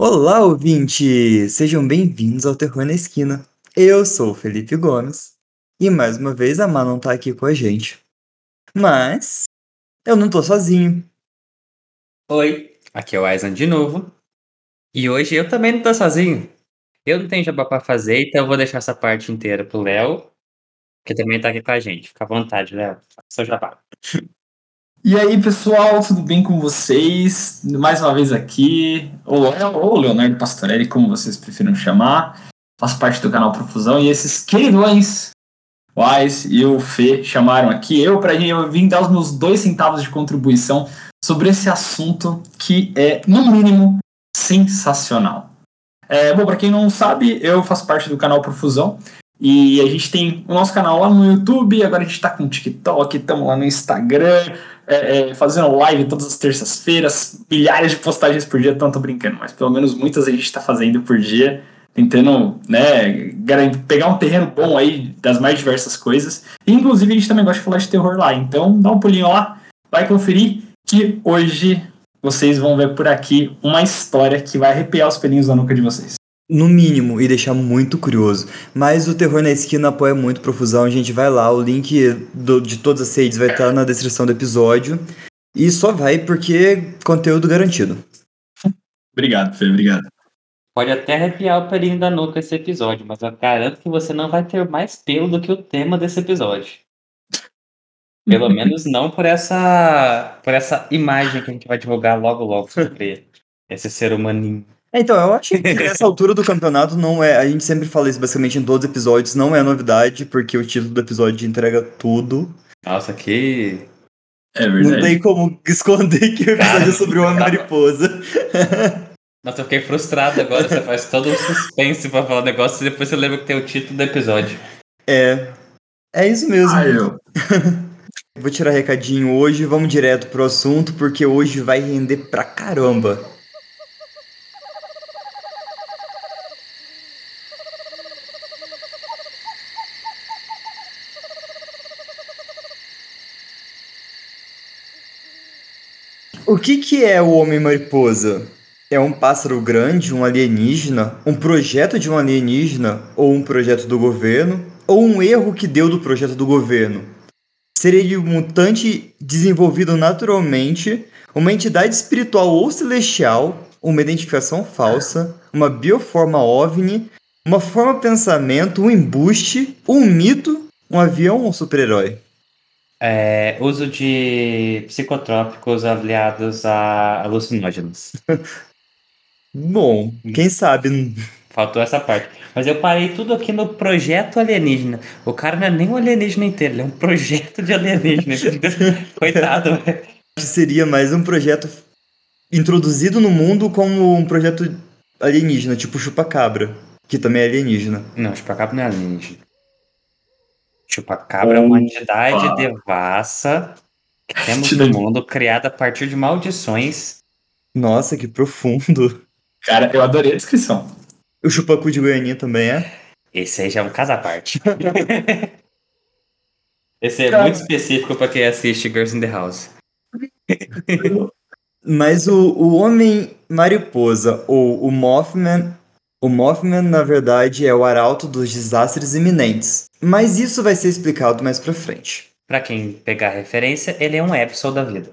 Olá, ouvinte! Sejam bem-vindos ao Terror na Esquina. Eu sou o Felipe Gomes e mais uma vez a Má não tá aqui com a gente. Mas eu não tô sozinho. Oi, aqui é o Aizen de novo. E hoje eu também não tô sozinho. Eu não tenho jabá pra fazer, então eu vou deixar essa parte inteira pro Léo, que também tá aqui com a gente. Fica à vontade, Léo. Seu jabá. E aí, pessoal, tudo bem com vocês? Mais uma vez aqui, ou, ou Leonardo Pastorelli, como vocês prefiram chamar. Faço parte do canal Profusão e esses queridões, o Ais e o Fê, chamaram aqui eu para vim dar os meus dois centavos de contribuição sobre esse assunto que é, no mínimo, sensacional. É, bom, para quem não sabe, eu faço parte do canal Profusão e a gente tem o nosso canal lá no YouTube, agora a gente está com o TikTok, estamos lá no Instagram, é, é, fazendo live todas as terças-feiras, milhares de postagens por dia, tanto brincando, mas pelo menos muitas a gente está fazendo por dia, tentando né, pegar um terreno bom aí das mais diversas coisas. E, inclusive a gente também gosta de falar de terror lá, então dá um pulinho lá, vai conferir que hoje vocês vão ver por aqui uma história que vai arrepiar os pelinhos da nuca de vocês no mínimo, e deixar muito curioso. Mas o Terror na Esquina apoia muito Profusão, a gente vai lá, o link do, de todas as redes vai estar na descrição do episódio. E só vai porque conteúdo garantido. Obrigado, Fê, obrigado. Pode até arrepiar o pelinho da nuca esse episódio, mas eu garanto que você não vai ter mais pelo do que o tema desse episódio. Pelo menos não por essa, por essa imagem que a gente vai divulgar logo logo sobre esse ser humaninho. É, então, eu acho que nessa altura do campeonato não é. A gente sempre fala isso basicamente em todos os episódios, não é novidade, porque o título do episódio entrega tudo. Nossa, que. É verdade. Não tem como esconder que o episódio Cara, é sobre uma mariposa. Nossa, eu fiquei frustrado agora. Você faz todo um suspense pra falar o negócio e depois você lembra que tem o título do episódio. É. É isso mesmo. Ah, eu. Vou tirar recadinho hoje, vamos direto pro assunto, porque hoje vai render pra caramba. O que, que é o Homem-Mariposa? É um pássaro grande, um alienígena, um projeto de um alienígena ou um projeto do governo? Ou um erro que deu do projeto do governo? Seria um mutante desenvolvido naturalmente, uma entidade espiritual ou celestial, uma identificação falsa, uma bioforma OVNI, uma forma pensamento, um embuste, um mito, um avião ou um super-herói? É, uso de psicotrópicos aliados a alucinógenos. Bom, quem sabe. Faltou essa parte. Mas eu parei tudo aqui no projeto alienígena. O cara não é nem um alienígena inteiro, ele é um projeto de alienígena. Coitado, velho. Seria mais um projeto introduzido no mundo como um projeto alienígena, tipo Chupacabra, que também é alienígena. Não, Chupacabra não é alienígena. Chupacabra é uma entidade devassa que temos no mundo, criada a partir de maldições. Nossa, que profundo. Cara, eu adorei a descrição. O chupacu de Goianinha também é? Esse aí já é um caso à parte. Esse é Cara. muito específico para quem assiste Girls in the House. Mas o, o Homem Mariposa, ou o Mothman, o Mothman, na verdade, é o arauto dos desastres iminentes. Mas isso vai ser explicado mais pra frente. Pra quem pegar a referência, ele é um Epson da vida.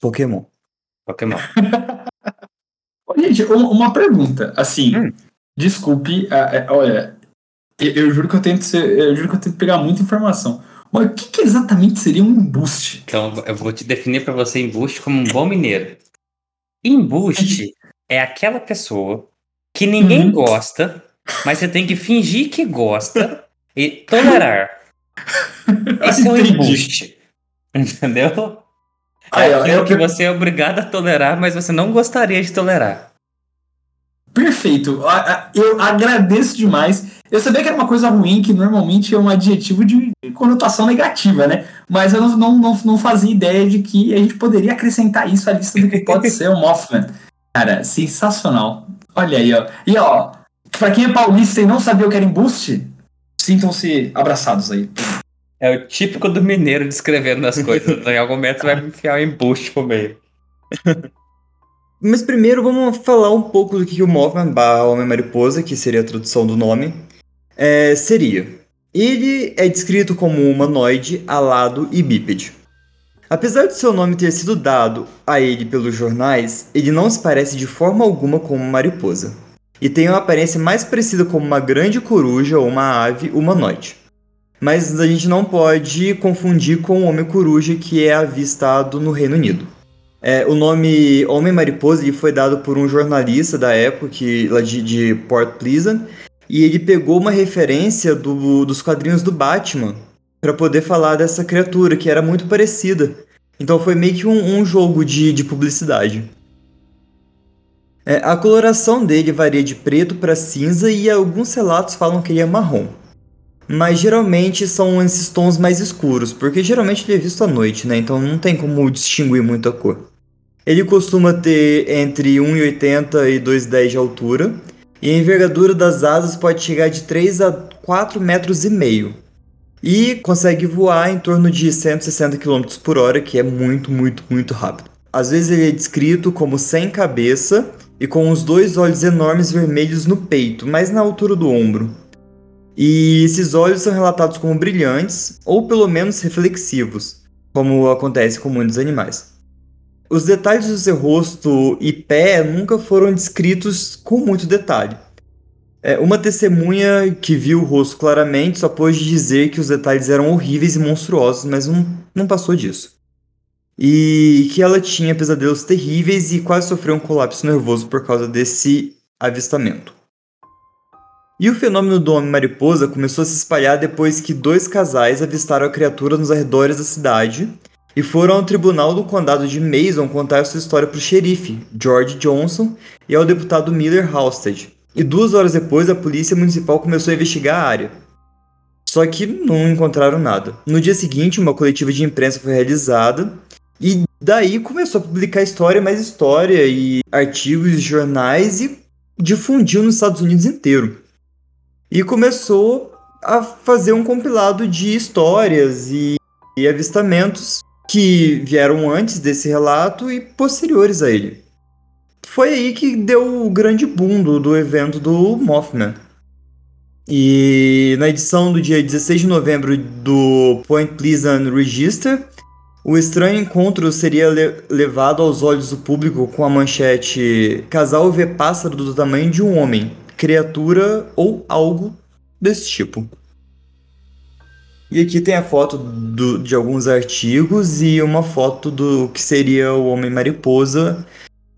Pokémon. Pokémon. Gente, uma pergunta. Assim, hum. desculpe, uh, olha, eu, eu, juro que eu tento ser, eu juro que eu tento pegar muita informação. Mas o que, que exatamente seria um embuste? Então, eu vou te definir para você embuste como um bom mineiro. Embuste é aquela pessoa que ninguém uhum. gosta, mas você tem que fingir que gosta e tolerar. Esse é o embuste. Entendeu? É aquilo que você é obrigado a tolerar, mas você não gostaria de tolerar. Perfeito. Eu agradeço demais. Eu sabia que era uma coisa ruim, que normalmente é um adjetivo de conotação negativa, né? Mas eu não, não, não, não fazia ideia de que a gente poderia acrescentar isso à lista do que pode ser o Mothman. Cara, sensacional. Olha aí, ó. E ó, pra quem é paulista e não sabia o que era embuste, sintam-se abraçados aí. É o típico do mineiro descrevendo as coisas. em algum momento vai me enfiar um embuste pro meio. Mas primeiro vamos falar um pouco do que o Mothman Homem-Mariposa, que seria a tradução do nome, é, seria. Ele é descrito como humanoide, alado e bípede. Apesar de seu nome ter sido dado a ele pelos jornais, ele não se parece de forma alguma com uma mariposa, e tem uma aparência mais parecida com uma grande coruja ou uma ave humanoide. Mas a gente não pode confundir com o Homem-Coruja que é avistado no Reino Unido. É, o nome Homem-Mariposa foi dado por um jornalista da época, que, lá de, de Port Pleasant, e ele pegou uma referência do, dos quadrinhos do Batman para poder falar dessa criatura, que era muito parecida. Então foi meio que um, um jogo de, de publicidade. É, a coloração dele varia de preto para cinza e alguns relatos falam que ele é marrom. Mas geralmente são esses tons mais escuros, porque geralmente ele é visto à noite, né? Então não tem como distinguir muito a cor. Ele costuma ter entre 1,80 e 2,10 de altura, e a envergadura das asas pode chegar de 3 a 4 metros e meio. E consegue voar em torno de 160 km por hora, que é muito, muito, muito rápido. Às vezes ele é descrito como sem cabeça e com os dois olhos enormes vermelhos no peito, mas na altura do ombro. E esses olhos são relatados como brilhantes ou pelo menos reflexivos, como acontece com muitos animais. Os detalhes do seu rosto e pé nunca foram descritos com muito detalhe. É, uma testemunha que viu o rosto claramente só pôde dizer que os detalhes eram horríveis e monstruosos, mas não, não passou disso. E que ela tinha pesadelos terríveis e quase sofreu um colapso nervoso por causa desse avistamento. E o fenômeno do Homem-Mariposa começou a se espalhar depois que dois casais avistaram a criatura nos arredores da cidade e foram ao tribunal do condado de Mason contar sua história para o xerife, George Johnson, e ao deputado Miller Halstead. E duas horas depois, a polícia municipal começou a investigar a área. Só que não encontraram nada. No dia seguinte, uma coletiva de imprensa foi realizada e daí começou a publicar história mais história e artigos de jornais e difundiu nos Estados Unidos inteiro. E começou a fazer um compilado de histórias e, e avistamentos que vieram antes desse relato e posteriores a ele. Foi aí que deu o grande boom do, do evento do Mothman. E na edição do dia 16 de novembro do Point Pleasant Register, o estranho encontro seria le levado aos olhos do público com a manchete Casal vê pássaro do tamanho de um homem, criatura ou algo desse tipo. E aqui tem a foto do, de alguns artigos e uma foto do que seria o Homem-Mariposa.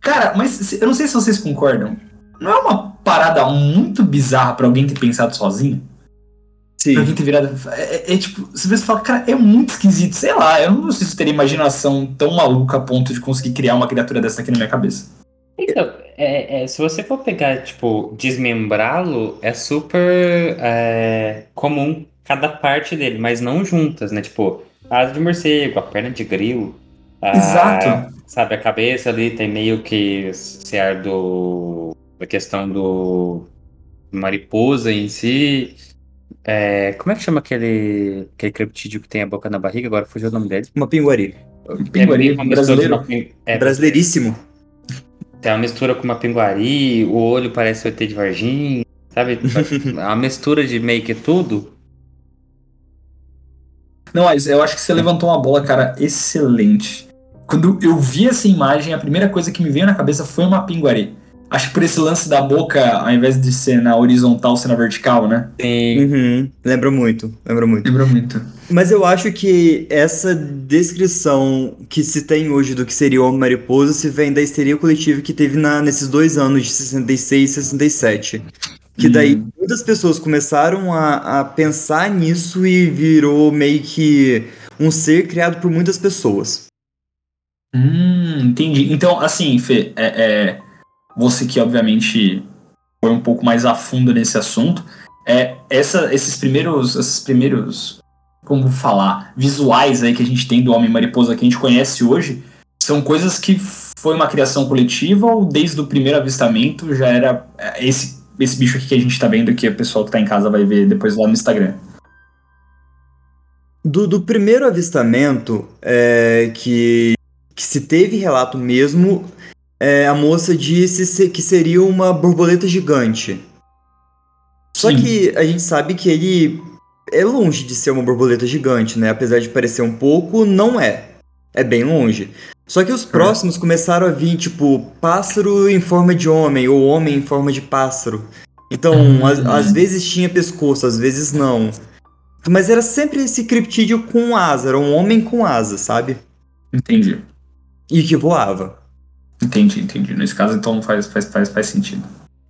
Cara, mas eu não sei se vocês concordam. Não é uma parada muito bizarra para alguém ter pensado sozinho? Sim. Pra alguém ter virado. É, é, é tipo, você vê fala, cara, é muito esquisito. Sei lá, eu não sei se eu teria imaginação tão maluca a ponto de conseguir criar uma criatura dessa aqui na minha cabeça. Então, é, é, se você for pegar, tipo, desmembrá-lo, é super é, comum cada parte dele, mas não juntas, né? Tipo, a asa de morcego, a perna de grilo. A, Exato. Sabe, a cabeça ali tem meio que esse ar do. da questão do. mariposa em si. É, como é que chama aquele, aquele creptídeo que tem a boca na barriga? Agora fugiu o nome dele. Uma pinguari. Pinguari, é brasileiro. é, Brasileiríssimo. Tem uma mistura com uma pinguari, o olho parece o ET de Varginha, sabe? a mistura de meio que tudo. Não, mas eu acho que você levantou uma bola, cara, excelente. Quando eu vi essa imagem, a primeira coisa que me veio na cabeça foi uma pinguari. Acho que por esse lance da boca, ao invés de ser na horizontal, ser na vertical, né? Sim. Uhum. Lembra muito, lembra muito. Lembra muito. Mas eu acho que essa descrição que se tem hoje do que seria o Homem Mariposa se vem da histeria coletiva que teve na, nesses dois anos de 66 e 67. Que daí hum. muitas pessoas começaram a, a pensar nisso e virou meio que um ser criado por muitas pessoas. Hum, entendi. Então, assim, Fê, é, é, você que obviamente foi um pouco mais a fundo nesse assunto, é essa, esses primeiros, esses primeiros, como falar, visuais aí que a gente tem do homem mariposa que a gente conhece hoje, são coisas que foi uma criação coletiva ou desde o primeiro avistamento já era é, esse esse bicho aqui que a gente tá vendo, que o pessoal que tá em casa vai ver depois lá no Instagram. Do, do primeiro avistamento, é, que, que se teve relato mesmo, é, a moça disse que seria uma borboleta gigante. Só Sim. que a gente sabe que ele é longe de ser uma borboleta gigante, né? Apesar de parecer um pouco, não é. É bem longe. Só que os próximos começaram a vir, tipo, pássaro em forma de homem, ou homem em forma de pássaro. Então, Hum. às, às vezes tinha pescoço, às vezes não. Mas era sempre esse criptídeo com asa, era um homem com asa, sabe? Entendi. E que voava. Entendi, entendi. Nesse caso, então faz, faz, faz, faz sentido.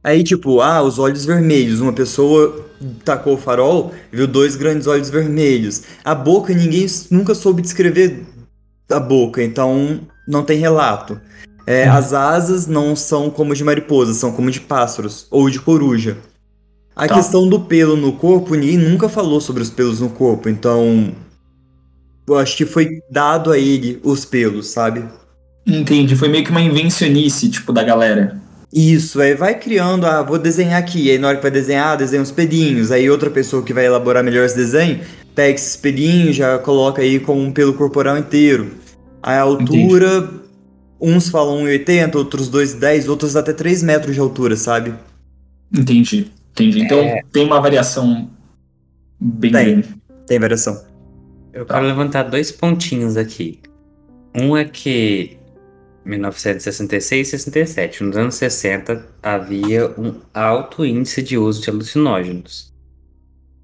Aí, tipo, ah, os olhos vermelhos. Uma pessoa tacou o farol, viu dois grandes olhos vermelhos. A boca, ninguém nunca soube descrever a boca, então não tem relato. É, Uhum. As asas não são como de mariposa, são como de pássaros ou de coruja. A Tá. questão do pelo no corpo, ninguém nunca falou sobre os pelos no corpo, então. Eu acho que foi dado a ele os pelos, sabe? Entendi. Foi meio que uma invencionice, tipo, da galera. Isso, aí vai criando, ah, vou desenhar aqui, aí na hora que vai desenhar, desenha uns pedinhos, aí outra pessoa que vai elaborar melhor esse desenho, pega esses pedinhos, já coloca aí com um pelo corporal inteiro. Aí a altura, uns falam 1,80, outros 2,10, outros até 3 metros de altura, sabe? Entendi. Entendi. Então tem uma variação bem Tem. grande. Tem variação. Eu Tá. quero levantar dois pontinhos aqui. Um é que 1966 e 67, nos anos 60, havia um alto índice de uso de alucinógenos.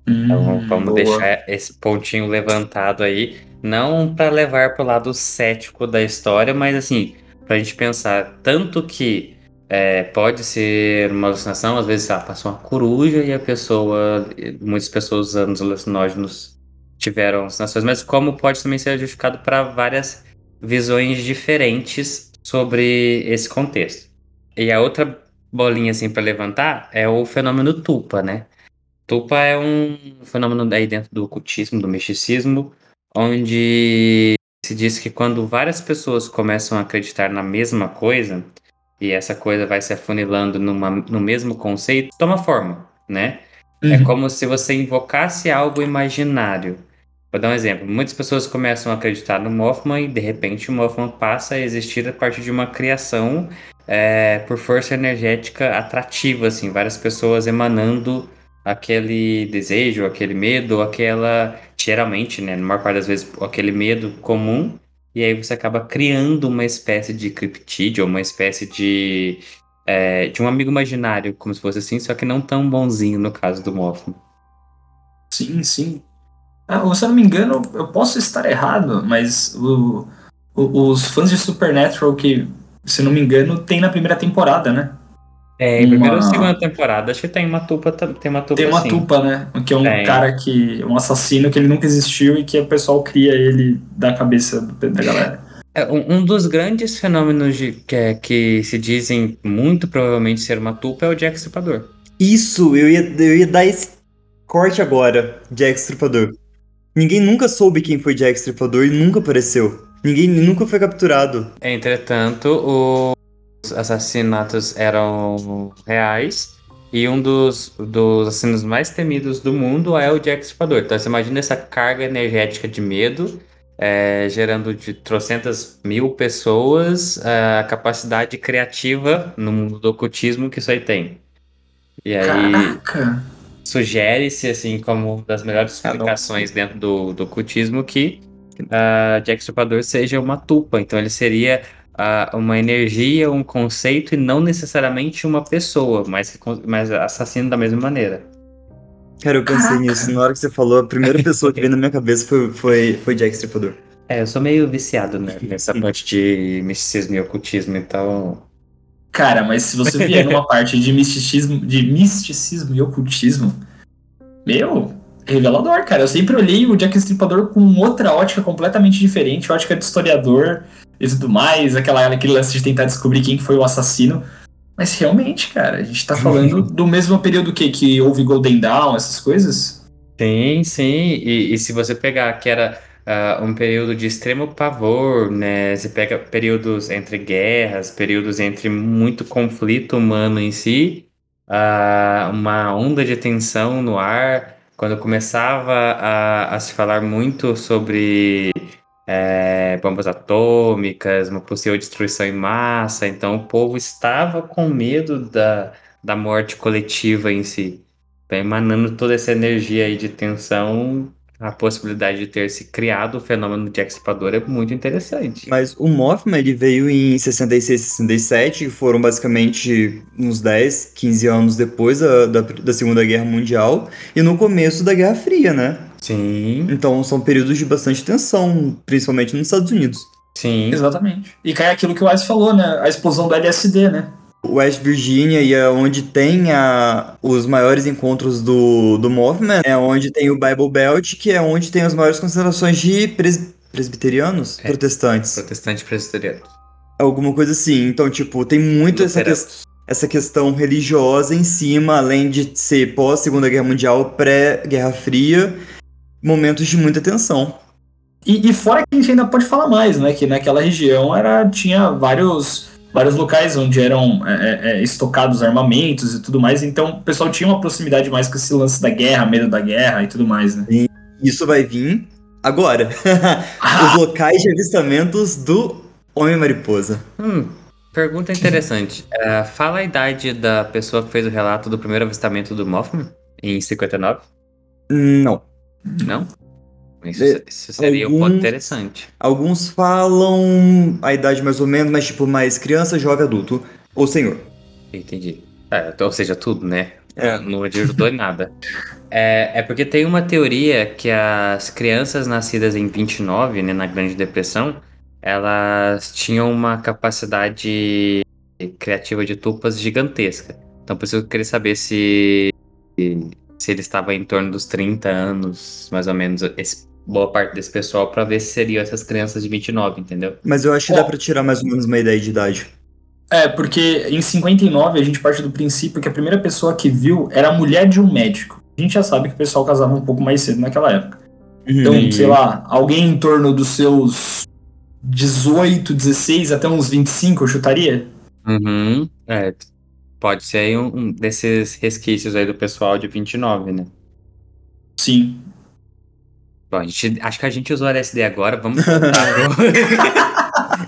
Então Hum, vamos boa. deixar esse pontinho levantado aí, não para levar para o lado cético da história, mas assim, para a gente pensar tanto que é, pode ser uma alucinação, às vezes ah, passou uma coruja e a pessoa, muitas pessoas usando os alucinógenos tiveram alucinações, mas como pode também ser justificado para várias visões diferentes sobre esse contexto. E a outra bolinha assim para levantar é o fenômeno Tupa, né? Tupa é um fenômeno aí dentro do ocultismo, do misticismo, onde se diz que quando várias pessoas começam a acreditar na mesma coisa, e essa coisa vai se afunilando numa, no mesmo conceito, toma forma, né? É Uhum. como se você invocasse algo imaginário. Vou dar um exemplo. Muitas pessoas começam a acreditar no Mothman e de repente o Mothman passa a existir a partir de uma criação é, por força energética atrativa, assim, várias pessoas emanando aquele desejo, aquele medo, aquela, geralmente, né, na maior parte das vezes, aquele medo comum, e aí você acaba criando uma espécie de criptídeo, uma espécie de é, de um amigo imaginário, como se fosse assim, só que não tão bonzinho no caso do Mothman. Sim, sim. Ah, se eu não me engano, eu posso estar errado, mas o- o- os fãs de Supernatural que, se não me engano, tem na primeira temporada, né? É, em primeira ou Uma- segunda temporada, acho que tem uma tupa, tem uma tupa Tem uma sim. tupa, né? Que é um Tem. cara que. um assassino que ele nunca existiu e que o pessoal cria ele da cabeça da galera. É, um, um dos grandes fenômenos de, que, é- que se dizem muito provavelmente ser uma tupa é o Jack Stripador. Isso, eu ia, eu ia dar esse corte agora, Jack Stripador. Ninguém nunca soube quem foi Jack Stripador e nunca apareceu. Ninguém nunca foi capturado. Entretanto, os assassinatos eram reais e um dos, dos assassinos mais temidos do mundo é o Jack Stripador. Então você imagina essa carga energética de medo, é, gerando de trocentas mil pessoas é, a capacidade criativa no mundo do ocultismo que isso aí tem. E aí Caraca! Sugere-se, assim, como uma das melhores não. explicações dentro do, do ocultismo que ah, Jack Stripador seja uma tupa. Então ele seria ah, uma energia, um conceito e não necessariamente uma pessoa, mas, mas assassino da mesma maneira. Cara, eu pensei Caraca. nisso. Na hora que você falou, a primeira pessoa que veio na minha cabeça foi, foi, foi Jack Stripador. É, eu sou meio viciado né, nessa parte de misticismo e ocultismo, então. Cara, mas se você vier numa parte de misticismo, de misticismo e ocultismo, meu, revelador, cara. Eu sempre olhei o Jack Stripador com outra ótica completamente diferente, ótica de historiador e tudo mais, aquela, aquele lance de tentar descobrir quem foi o assassino. Mas realmente, cara, a gente tá falando do mesmo período que, que houve Golden Dawn, essas coisas. Sim, sim. E, e se você pegar que era ah, um período de extremo pavor, né? Você pega períodos entre guerras, períodos entre muito conflito humano em si, ah, uma onda de tensão no ar, quando começava a, a se falar muito sobre é, bombas atômicas, uma possível destruição em massa. Então o povo estava com medo da, da morte coletiva em si. Então, emanando toda essa energia aí de tensão, a possibilidade de ter se criado o fenômeno de Expador é muito interessante. Mas o Mothman ele veio em 66 e 67, que foram basicamente uns 10, 15 anos depois da, da, da, Segunda Guerra Mundial e no começo da Guerra Fria, né? Sim. Então são períodos de bastante tensão, principalmente nos Estados Unidos. Sim. Exatamente. E cai aquilo que o Wes falou, né? A explosão do LSD, né? West Virginia e é onde tem a, os maiores encontros do, do Mothman, é onde tem o Bible Belt, que é onde tem as maiores concentrações de pres, presbiterianos? É, protestantes. Protestantes presbiterianos. Alguma coisa assim. Então, tipo, tem muito essa, que, essa questão religiosa em cima, além de ser pós-Segunda Guerra Mundial, pré-Guerra Fria, momentos de muita tensão. E, e, fora que a gente ainda pode falar mais, né? Que naquela região era, tinha vários vários locais onde eram é, é, é, estocados armamentos e tudo mais, então o pessoal tinha uma proximidade mais com esse lance da guerra, medo da guerra e tudo mais, né? E isso vai vir agora. Os locais de avistamentos do Homem-Mariposa. Hum, pergunta interessante. Uh, fala a idade da pessoa que fez o relato do primeiro avistamento do Mothman em 59? Não. Não? Isso, isso seria alguns, um ponto interessante. Alguns falam a idade mais ou menos, mas tipo, mais criança, jovem, adulto. Ou senhor. Entendi. É, ou seja, tudo, né? É. Não ajudou em nada. É, é porque tem uma teoria que as crianças nascidas em 29, né, na Grande Depressão, elas tinham uma capacidade criativa de tupas gigantesca. Então, por isso eu queria saber se se ele estava em torno dos 30 anos, mais ou menos, esse boa parte desse pessoal para ver se seriam essas crianças de 29, entendeu? Mas eu acho que dá para tirar mais ou menos uma ideia de idade. É, porque em 59 a gente parte do princípio que a primeira pessoa que viu era a mulher de um médico. A gente já sabe que o pessoal casava um pouco mais cedo naquela época. Uhum. Então, sei lá, alguém em torno dos seus 18, 16 até uns 25, eu chutaria? Uhum. É, pode ser aí um, um desses resquícios aí do pessoal de 29, né? Sim. Bom, a gente, acho que a gente usou LSD agora, vamos voltar pro...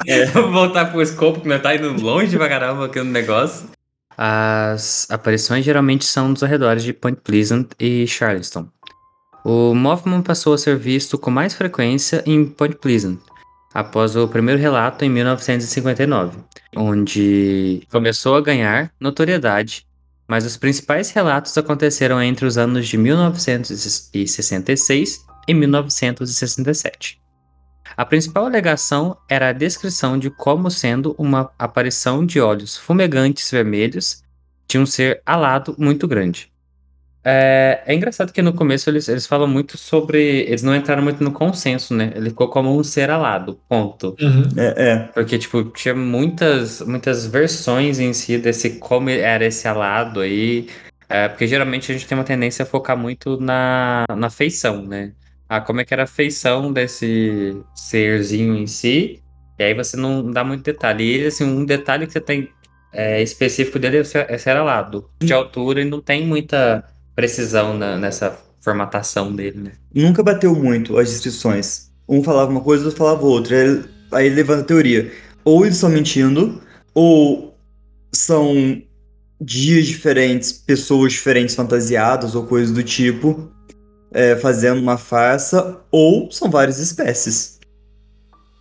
é, vamos voltar pro escopo, que não tá indo longe pra caramba aqui no negócio. As aparições geralmente são dos arredores de Point Pleasant e Charleston. O Mothman passou a ser visto com mais frequência em Point Pleasant, após o primeiro relato em 1959, onde começou a ganhar notoriedade, mas os principais relatos aconteceram entre os anos de 1966 em 1967. A principal alegação era a descrição de como sendo uma aparição de olhos fumegantes vermelhos de um ser alado muito grande. É, é, engraçado que no começo eles, eles falam muito sobre. Eles não entraram muito no consenso, né? Ele ficou como um ser alado, ponto. Uhum. É, é. Porque, tipo, tinha muitas, muitas versões em si desse como era esse alado aí. É, porque geralmente a gente tem uma tendência a focar muito na, na feição, né? Ah, como é que era a feição desse serzinho em si, e aí você não dá muito detalhe. E assim, um detalhe que você tem é, específico dele é esse era lado de altura e não tem muita precisão na, nessa formatação dele, né? Nunca bateu muito as descrições. Um falava uma coisa, outro falava outra. Aí ele levanta a teoria. Ou eles estão mentindo, ou são dias diferentes, pessoas diferentes fantasiadas ou coisas do tipo é, fazendo uma farsa, ou são várias espécies.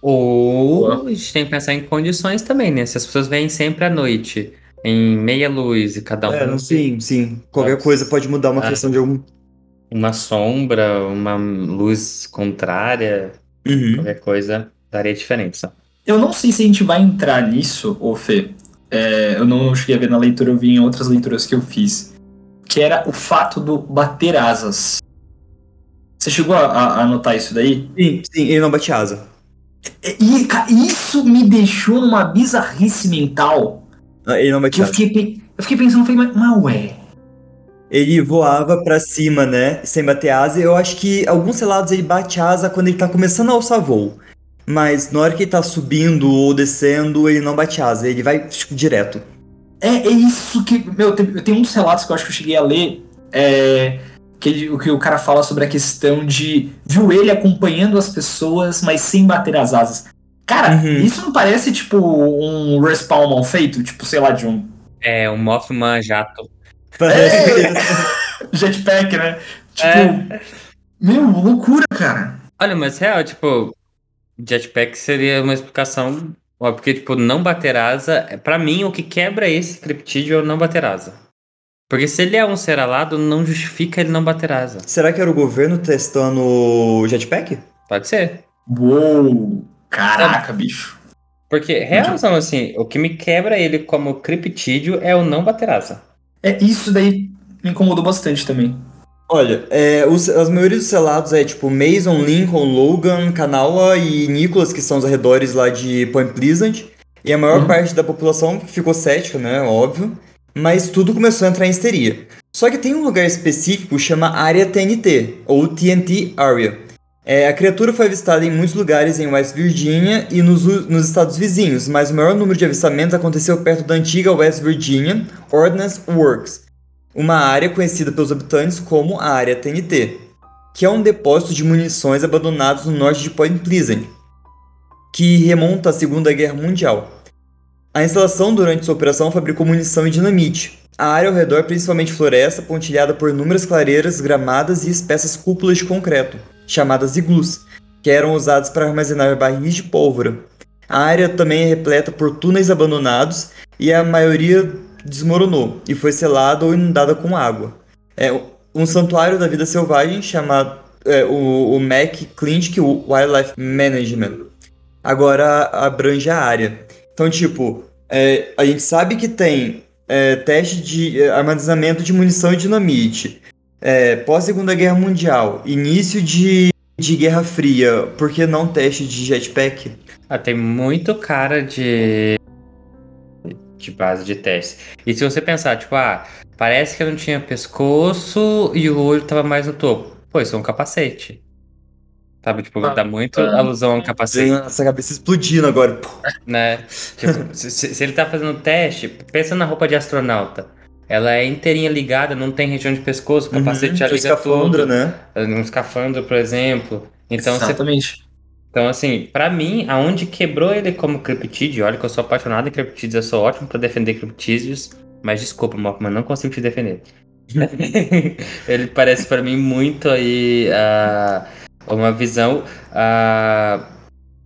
Ou a gente tem que pensar em condições também, né? Se as pessoas vêm sempre à noite, em meia luz e cada um. É, sim, sim. Qualquer coisa pode mudar uma questão de algum. Uma sombra, uma luz contrária, uhum. qualquer coisa daria diferença. Eu não sei se a gente vai entrar nisso, ô Fê. É, eu não cheguei a ver na leitura, eu vi em outras leituras que eu fiz. Que era o fato do bater asas. Você chegou a, a anotar isso daí? Sim, sim, ele não bate asa. E, isso me deixou numa bizarrice mental. Ah, ele não bate asa. Eu fiquei, eu fiquei pensando, falei, mas, mas ué. Ele voava para cima, né? Sem bater asa. Eu acho que alguns relatos ele bate asa quando ele tá começando a alçar voo. Mas na hora que ele tá subindo ou descendo, ele não bate asa, ele vai tipo, direto. É, é isso que. Meu, tem, tem uns relatos que eu acho que eu cheguei a ler. É, que, o que o cara fala sobre a questão de viu ele acompanhando as pessoas, mas sem bater as asas. Cara, Uhum. isso não parece tipo um respawn mal feito? Tipo, sei lá, de um É, um Mothman jato. Parece É. mesmo. jetpack, né? Tipo, É. meu, loucura, cara. Olha, mas real, tipo, jetpack seria uma explicação. Ó, porque, tipo, não bater asa, é- pra mim, o que quebra esse criptídeo é o não bater asa. Porque se ele é um ser alado, não justifica ele não bater asa. Será que era o governo testando o jetpack? Pode ser. Uou, caraca, bicho. Porque, realzão, assim, o que me quebra ele como criptídeo é o não bater asa. É isso daí me incomodou bastante também. Olha, é, os, as maioria dos selados é tipo Mason, Lincoln, Logan, Kanawha e Nicholas, que são os arredores lá de Point Pleasant. E a maior Uhum. parte da população ficou cética, né? Óbvio. Mas tudo começou a entrar em histeria. Só que tem um lugar específico chama Área TNT, ou TNT Area. É, a criatura foi avistada em muitos lugares em West Virginia e nos, nos estados vizinhos, mas o maior número de avistamentos aconteceu perto da antiga West Virginia Ordnance Works, uma área conhecida pelos habitantes como a Área TNT, que é um depósito de munições abandonados no norte de Point Pleasant, que remonta à Segunda Guerra Mundial. A instalação durante sua operação fabricou munição e dinamite. A área ao redor principalmente floresta, pontilhada por inúmeras clareiras, gramadas e espessas cúpulas de concreto, chamadas iglus, que eram usadas para armazenar barris de pólvora. A área também é repleta por túneis abandonados e a maioria desmoronou e foi selada ou inundada com água. É um santuário da vida selvagem chamado é, o, o Mac Clinic Wildlife Management. Agora abrange a área. Então, tipo, é, a gente sabe que tem é, teste de é, armazenamento de munição e dinamite, é, pós-segunda guerra mundial, início de, de Guerra Fria, por que não teste de jetpack? Ah, tem muito cara de. de base de teste. E se você pensar, tipo, ah, parece que eu não tinha pescoço e o olho tava mais no topo. Pô, isso é um capacete. Sabe, tipo, dá muito Ah. alusão a um capacete, Nossa, a cabeça explodindo agora. Pô. né? Tipo, se, se- ele tá fazendo teste, pensa na roupa de astronauta. Ela é inteirinha ligada, não tem região de pescoço, o capacete já Uhum, liga escafandro, tudo. né? Um escafandro, por exemplo. Então, você Exatamente. Então, assim, pra mim, aonde quebrou ele como criptídeo, olha que eu sou apaixonado em criptídeos, eu sou ótimo pra defender criptídeos, mas desculpa, Mockman, não consigo te defender. ele parece pra mim muito aí ah, uma visão. ah,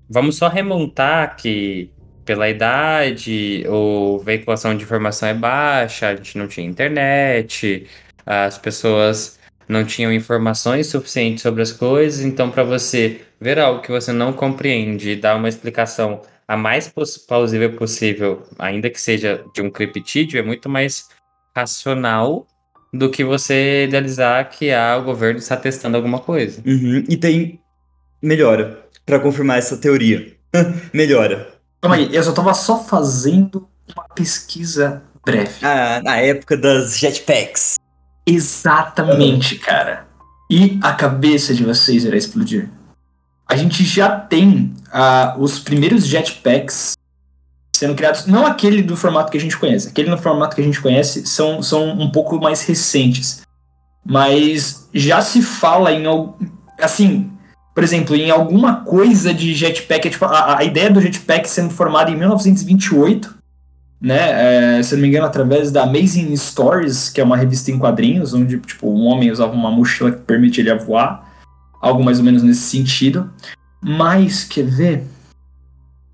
vamos só remontar que pela idade, ou veiculação de informação é baixa, a gente não tinha internet, as pessoas não tinham informações suficientes sobre as coisas, então para você ver algo que você não compreende e dar uma explicação a mais plausível possível, ainda que seja de um criptídeo, é muito mais racional do que você idealizar que ah, o governo está testando alguma coisa. Uhum, E tem. Melhora. Pra confirmar essa teoria. Melhora. Calma aí, eu só tava só fazendo uma pesquisa breve. Ah, na época das jetpacks. Exatamente, cara. E a cabeça de vocês irá explodir. A gente já tem ah, os primeiros jetpacks sendo criados, não aquele do formato que a gente conhece, aquele no formato que a gente conhece são, são um pouco mais recentes. Mas já se fala em assim, por exemplo, em alguma coisa de jetpack, é tipo, a, a ideia do jetpack sendo formada em 1928, né? é, se não me engano, através da Amazing Stories, que é uma revista em quadrinhos, onde tipo, um homem usava uma mochila que permitia ele voar, algo mais ou menos nesse sentido. Mas, quer ver?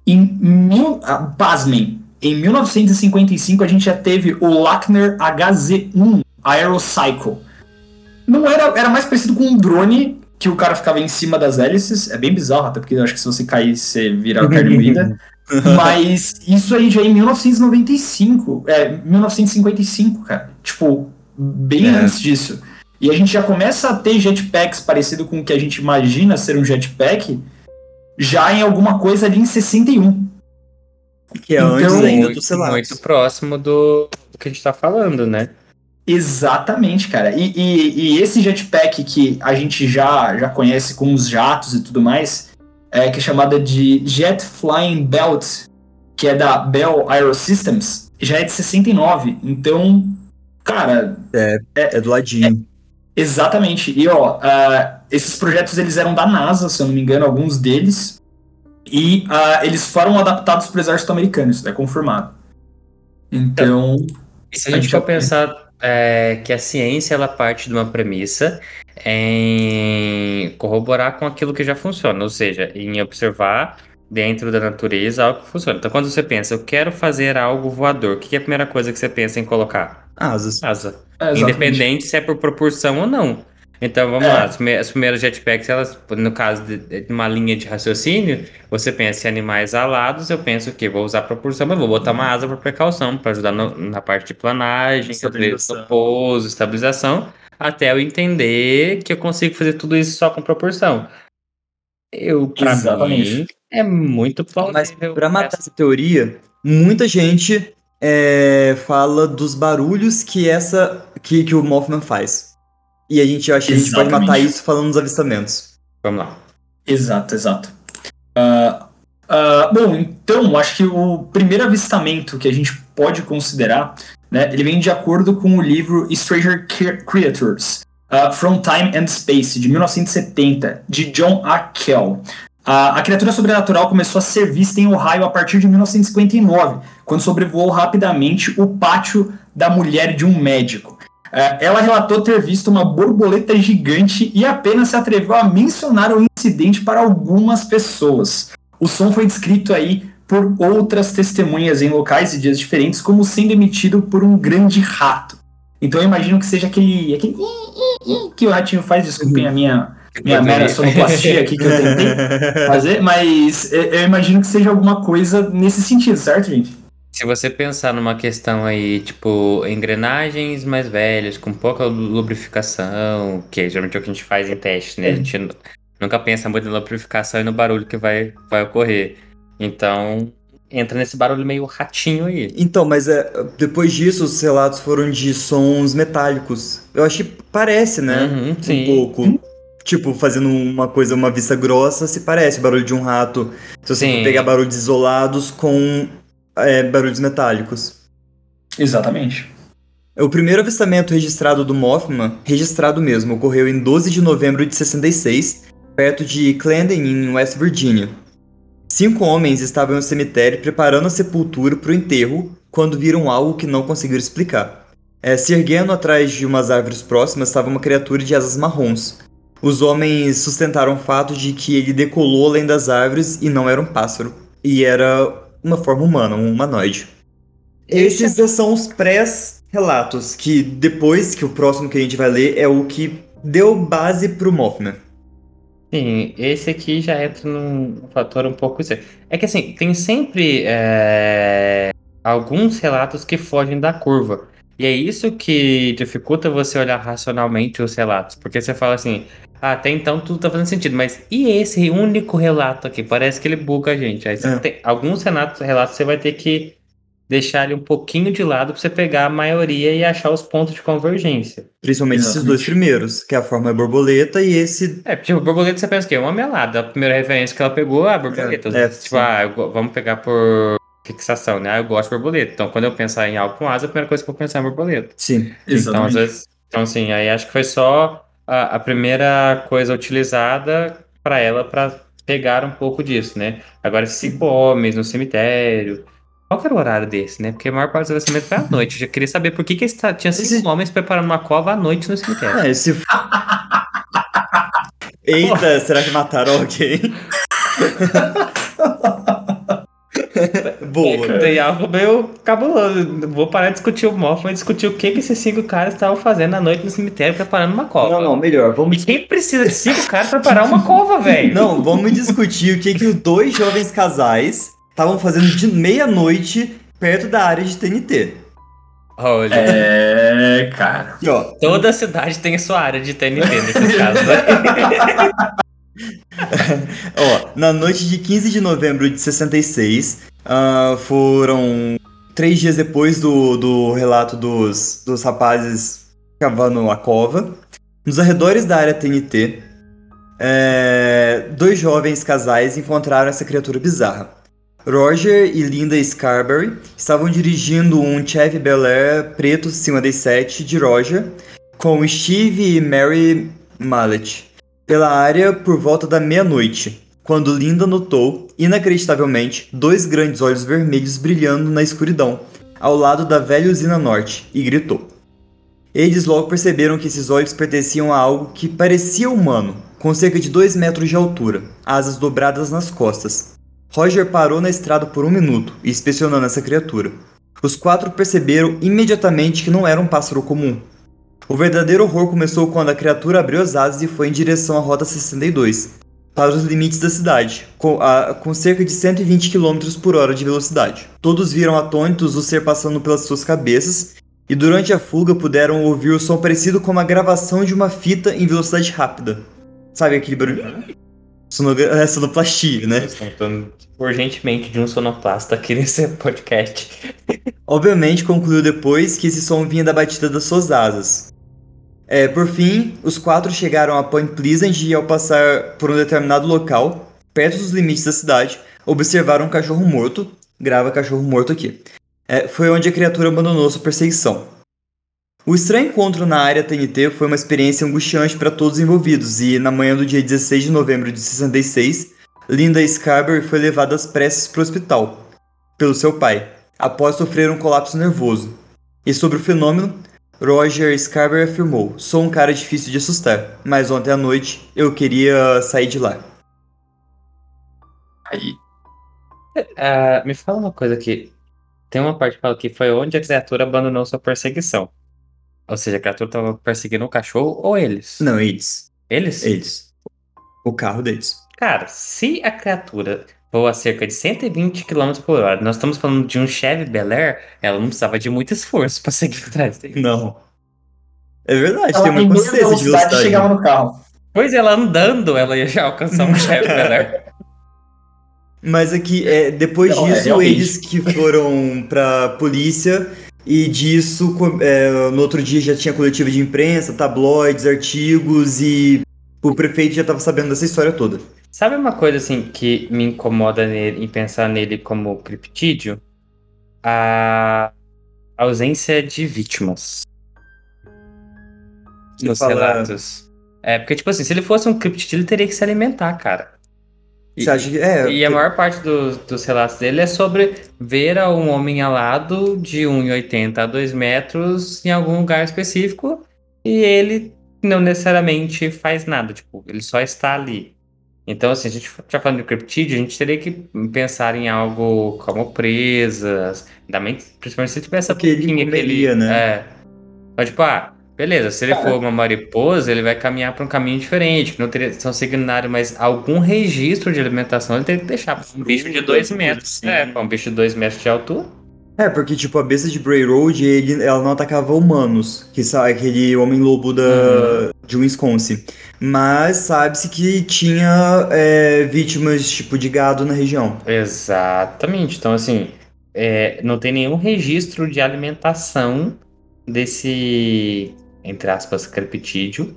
Em mil, ah, pasmem, em 1955 a gente já teve o Lackner HZ-1 Aerocycle. Não era, era mais parecido com um drone que o cara ficava em cima das hélices. É bem bizarro, até porque eu acho que se você cair, você vira carne moída. Mas isso aí já é em 1995. É, 1955, cara. Tipo, bem É. antes disso. E a gente já começa a ter jetpacks parecido com o que a gente imagina ser um jetpack já em alguma coisa ali em 61. Que é Então, antes ainda muito, do Celax. muito próximo do, do que a gente tá falando, né? Exatamente, cara. E, e- e esse jetpack que a gente já, já conhece com os jatos e tudo mais, é, que é chamada de Jet Flying Belt, que é da Bell Aerosystems, já é de 69. Então, cara, É do ladinho. Exatamente. E ó, uh, esses projetos eles eram da NASA, se eu não me engano, alguns deles. E uh, eles foram adaptados para o exército americano, isso é confirmado. Então. E se a gente for pensar é, que a ciência ela parte de uma premissa em corroborar com aquilo que já funciona, ou seja, em observar dentro da natureza algo que funciona. Então, quando você pensa, eu quero fazer algo voador, o que é a primeira coisa que você pensa em colocar? Asas. Asa. É, Independente se é por proporção ou não. Então vamos é. lá, as primeiras jetpacks, elas, no caso de, de, uma linha de raciocínio, você pensa em animais alados, eu penso que vou usar proporção, mas vou botar uma asa para precaução, para ajudar no, na parte de planagem, no pouso, estabilização, até eu entender que eu consigo fazer tudo isso só com proporção. Eu, pra Exatamente. mim, é muito plausível. Mas para matar essa teoria, muita gente é, fala dos barulhos que essa que, que o Mothman faz. E a gente acha que a gente pode matar isso falando dos avistamentos. Vamos lá. Exato, exato. Uh, uh, bom, então, acho que o primeiro avistamento que a gente pode considerar, né, ele vem de acordo com o livro Stranger Creatures, uh, From Time and Space, de 1970, de John A. Kell. A, a criatura sobrenatural começou a ser vista em Ohio a partir de 1959, quando sobrevoou rapidamente o pátio da mulher de um médico. É, ela relatou ter visto uma borboleta gigante e apenas se atreveu a mencionar o incidente para algumas pessoas. O som foi descrito aí por outras testemunhas em locais e dias diferentes como sendo emitido por um grande rato. Então eu imagino que seja aquele, aquele que o ratinho faz, desculpem a minha, minha mera sonoplastia aqui que eu tentei fazer, mas eu imagino que seja alguma coisa nesse sentido, certo, gente? Se você pensar numa questão aí, tipo, engrenagens mais velhas, com pouca lubrificação, que geralmente é o que a gente faz em teste, né? A gente nunca pensa muito na lubrificação e no barulho que vai, vai ocorrer. Então, entra nesse barulho meio ratinho aí. Então, mas é, depois disso, os relatos foram de sons metálicos. Eu acho que parece, né? Uhum, um pouco. Tipo, fazendo uma coisa, uma vista grossa, se parece o barulho de um rato. Se você pegar barulhos isolados com é, barulhos metálicos. Exatamente. O primeiro avistamento registrado do Mothman, registrado mesmo, ocorreu em 12 de novembro de 66, perto de Clandon, em West Virginia. Cinco homens estavam no cemitério preparando a sepultura para o enterro quando viram algo que não conseguiram explicar. É, se erguendo atrás de umas árvores próximas estava uma criatura de asas marrons. Os homens sustentaram o fato de que ele decolou além das árvores e não era um pássaro, e era uma forma humana, um humanoide. Esses são os pré-relatos, que depois que o próximo que a gente vai ler é o que deu base pro Mothman. Sim, esse aqui já entra num fator um pouco isso. É que assim, tem sempre é, alguns relatos que fogem da curva. E é isso que dificulta você olhar racionalmente os relatos. Porque você fala assim, até então tudo tá fazendo sentido, mas e esse único relato aqui? Parece que ele buga a gente. Aí é. tem, alguns relatos, relatos você vai ter que deixar ele um pouquinho de lado para você pegar a maioria e achar os pontos de convergência. Principalmente Exatamente. esses dois primeiros, que é a forma é borboleta e esse. É, tipo, borboleta você pensa o quê? Uma melada. A primeira referência que ela pegou, a borboleta. É, é, tipo, ah, vamos pegar por fixação, né? Ah, eu gosto de borboleta. Então, quando eu pensar em algo com asa, a primeira coisa que eu vou pensar é borboleta. Sim, exatamente. Então, às vezes. Então, assim, aí acho que foi só a, a primeira coisa utilizada para ela para pegar um pouco disso, né? Agora, cinco homens no cemitério. Qual que era o horário desse, né? Porque a maior parte do lançamento foi à noite. Eu já queria saber por que, que tá, tinha cinco esse... homens preparando uma cova à noite no cemitério. É, esse... Eita, será que mataram alguém? Boa. Tem algo meio cabuloso. Vou parar de discutir o Mothman e discutir o que, que esses cinco caras estavam fazendo à noite no cemitério preparando uma cova. Não, não, melhor. Vamos... E quem precisa de cinco caras preparar uma cova, velho? Não, vamos discutir o que, que os dois jovens casais estavam fazendo de meia-noite perto da área de TNT. Olha. É, cara. E, ó, Toda cidade tem a sua área de TNT nesses casos. Ó, na noite de 15 de novembro de 66, uh, foram três dias depois do, do relato dos, dos rapazes cavando a cova. Nos arredores da área TNT, é, dois jovens casais encontraram essa criatura bizarra. Roger e Linda Scarberry estavam dirigindo um Chevy Bel Air preto 57 de Roger com Steve e Mary Mallet pela área por volta da meia-noite, quando Linda notou, inacreditavelmente, dois grandes olhos vermelhos brilhando na escuridão, ao lado da velha usina norte, e gritou. Eles logo perceberam que esses olhos pertenciam a algo que parecia humano, com cerca de 2 metros de altura, asas dobradas nas costas. Roger parou na estrada por um minuto, inspecionando essa criatura. Os quatro perceberam imediatamente que não era um pássaro comum. O verdadeiro horror começou quando a criatura abriu as asas e foi em direção à Rota 62, para os limites da cidade, com, a, com cerca de 120 km por hora de velocidade. Todos viram atônitos o ser passando pelas suas cabeças e durante a fuga puderam ouvir o som parecido com uma gravação de uma fita em velocidade rápida. Sabe aquele barulho? Sonogra é sonoplastia, né? Urgentemente de um sonoplasta aqui nesse podcast. Obviamente concluiu depois que esse som vinha da batida das suas asas. É, por fim, os quatro chegaram a Point Pleasant e ao passar por um determinado local, perto dos limites da cidade, observaram um cachorro morto. Grava cachorro morto aqui é, foi onde a criatura abandonou sua perseguição. O estranho encontro na área TNT foi uma experiência angustiante para todos os envolvidos, e na manhã do dia 16 de novembro de 66, Linda Scarberry foi levada às pressas para o hospital, pelo seu pai, após sofrer um colapso nervoso. E sobre o fenômeno, Roger Scarberry afirmou: Sou um cara difícil de assustar, mas ontem à noite eu queria sair de lá. Aí. Uh, me fala uma coisa aqui. Tem uma parte que fala que foi onde a criatura abandonou sua perseguição. Ou seja, a criatura estava perseguindo o cachorro ou eles? Não, eles. Eles? Eles. O carro deles. Cara, se a criatura voa a cerca de 120 km por hora, nós estamos falando de um Chevy Bel Air, ela não precisava de muito esforço para seguir atrás dele. Não. É verdade, ela, tem uma consciência de velocidade. chegava no carro. Pois ela andando, ela ia já alcançar um Chevy Bel Air. Mas aqui, é, depois não, é disso, é eles que foram pra polícia e disso, é, no outro dia já tinha coletiva de imprensa, tabloides, artigos e o prefeito já estava sabendo dessa história toda. Sabe uma coisa assim que me incomoda nele, em pensar nele como criptídeo? A ausência de vítimas. Nos fala... relatos. É, porque, tipo assim, se ele fosse um criptídeo, ele teria que se alimentar, cara. Você acha que, é, e a maior parte do, dos relatos dele é sobre ver um homem alado de 1,80 a 2 metros em algum lugar específico e ele não necessariamente faz nada, tipo, ele só está ali. Então, assim, a gente já falando de criptídeo, a gente teria que pensar em algo como presas, principalmente se tivesse essa ele. Né? É. Então, tipo, ah, Beleza, se ele Cara. for uma mariposa, ele vai caminhar para um caminho diferente, que não teria são signário, mas algum registro de alimentação ele tem que deixar para um bicho de 2 metros. Sim. É, para um bicho de 2 metros de altura. É, porque, tipo, a besta de Bray Road, ele, ela não atacava humanos, que sabe, aquele homem-lobo da, uhum. de Wisconsin. Mas sabe-se que tinha é, vítimas, tipo, de gado na região. Exatamente. Então, assim, é, não tem nenhum registro de alimentação desse entre aspas, creptídeo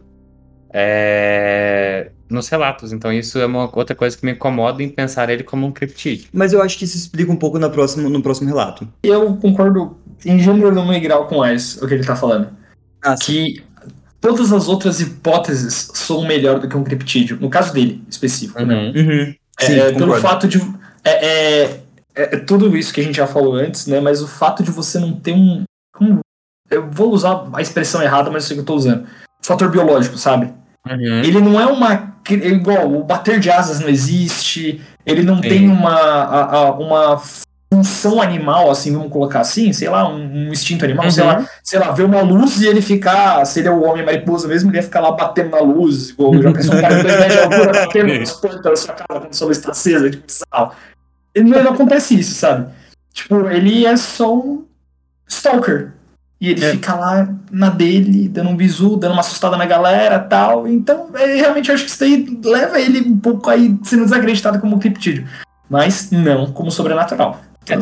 é, nos relatos. Então isso é uma outra coisa que me incomoda em pensar ele como um creptídeo. Mas eu acho que isso explica um pouco na próxima, no próximo relato. Eu concordo em gênero no grau com o que ele tá falando. Ah, que todas as outras hipóteses são melhor do que um creptídeo. No caso dele, específico, né? uhum. né? Uhum. É, Sim, é, pelo fato de... É, é, é, tudo isso que a gente já falou antes, né? Mas o fato de você não ter um... um eu vou usar a expressão errada, mas eu sei que eu tô usando. Fator biológico, sabe? Uhum. Ele não é uma. Igual, o bater de asas não existe, ele não Sim. tem uma, a, a, uma função animal, assim, vamos colocar assim, sei lá, um, um instinto animal, uhum. sei lá, sei lá, ver uma luz e ele ficar, se ele é o homem mariposa mesmo, ele ia ficar lá batendo na luz, igual já pensou um cara de dois de altura batendo nas portas da sua casa quando sua luz está acesa, tipo, sal. Não, não acontece isso, sabe? Tipo, ele é só um stalker, e ele é. fica lá na dele, dando um bisu, dando uma assustada na galera tal. Então, é, realmente eu acho que isso daí leva ele um pouco aí sendo desacreditado como criptídeo. Mas não como sobrenatural.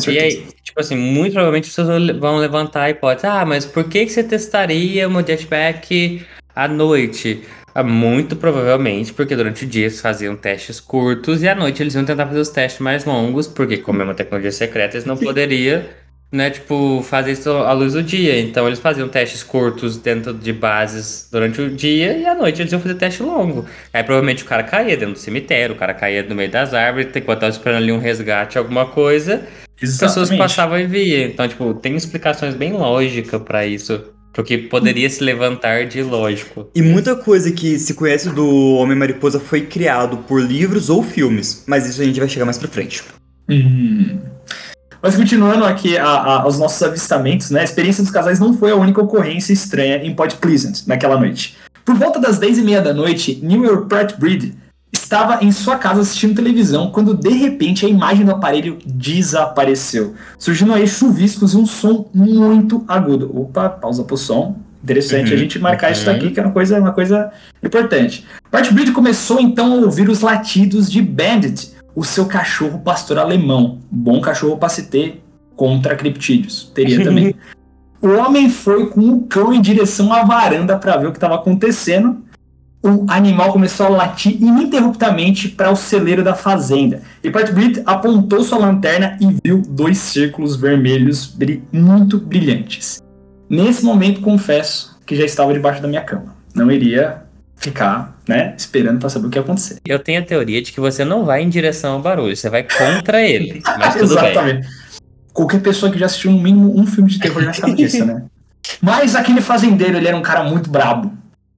E aí, tipo assim, muito provavelmente as pessoas vão levantar a hipótese: ah, mas por que, que você testaria o jetpack à noite? Ah, muito provavelmente porque durante o dia eles faziam testes curtos e à noite eles iam tentar fazer os testes mais longos, porque como é uma tecnologia secreta, eles não poderiam né, tipo, fazer isso à luz do dia. Então eles faziam testes curtos dentro de bases durante o dia e à noite eles iam fazer teste longo. Aí provavelmente o cara caía dentro do cemitério, o cara caía no meio das árvores, enquanto tava esperando ali um resgate, alguma coisa. As pessoas passavam e via. Então, tipo, tem explicações bem lógicas para isso. Porque poderia se levantar de lógico. E muita coisa que se conhece do Homem-Mariposa foi criado por livros ou filmes. Mas isso a gente vai chegar mais pra frente. Hum. Mas continuando aqui a, a, aos nossos avistamentos, né? A experiência dos casais não foi a única ocorrência estranha em Point Pleasant naquela noite. Por volta das 10 e meia da noite, Newer Pratt Breed estava em sua casa assistindo televisão quando de repente a imagem do aparelho desapareceu, surgindo aí chuviscos e um som muito agudo. Opa, pausa pro som. Interessante uhum, a gente marcar uhum. isso daqui, que é uma coisa, uma coisa importante. Pratt Breed começou então a ouvir os latidos de Bandit, o seu cachorro pastor alemão. Bom cachorro para se ter contra criptídeos. Teria também. o homem foi com o cão em direção à varanda para ver o que estava acontecendo. O animal começou a latir ininterruptamente para o celeiro da fazenda. E Pat Britt apontou sua lanterna e viu dois círculos vermelhos muito brilhantes. Nesse momento, confesso que já estava debaixo da minha cama. Não iria ficar, né, esperando para saber o que ia acontecer. Eu tenho a teoria de que você não vai em direção ao barulho, você vai contra ele. Mas tudo Exatamente. Bem. Qualquer pessoa que já assistiu no mínimo um filme de terror já sabe disso, né? Mas aquele fazendeiro, ele era um cara muito brabo.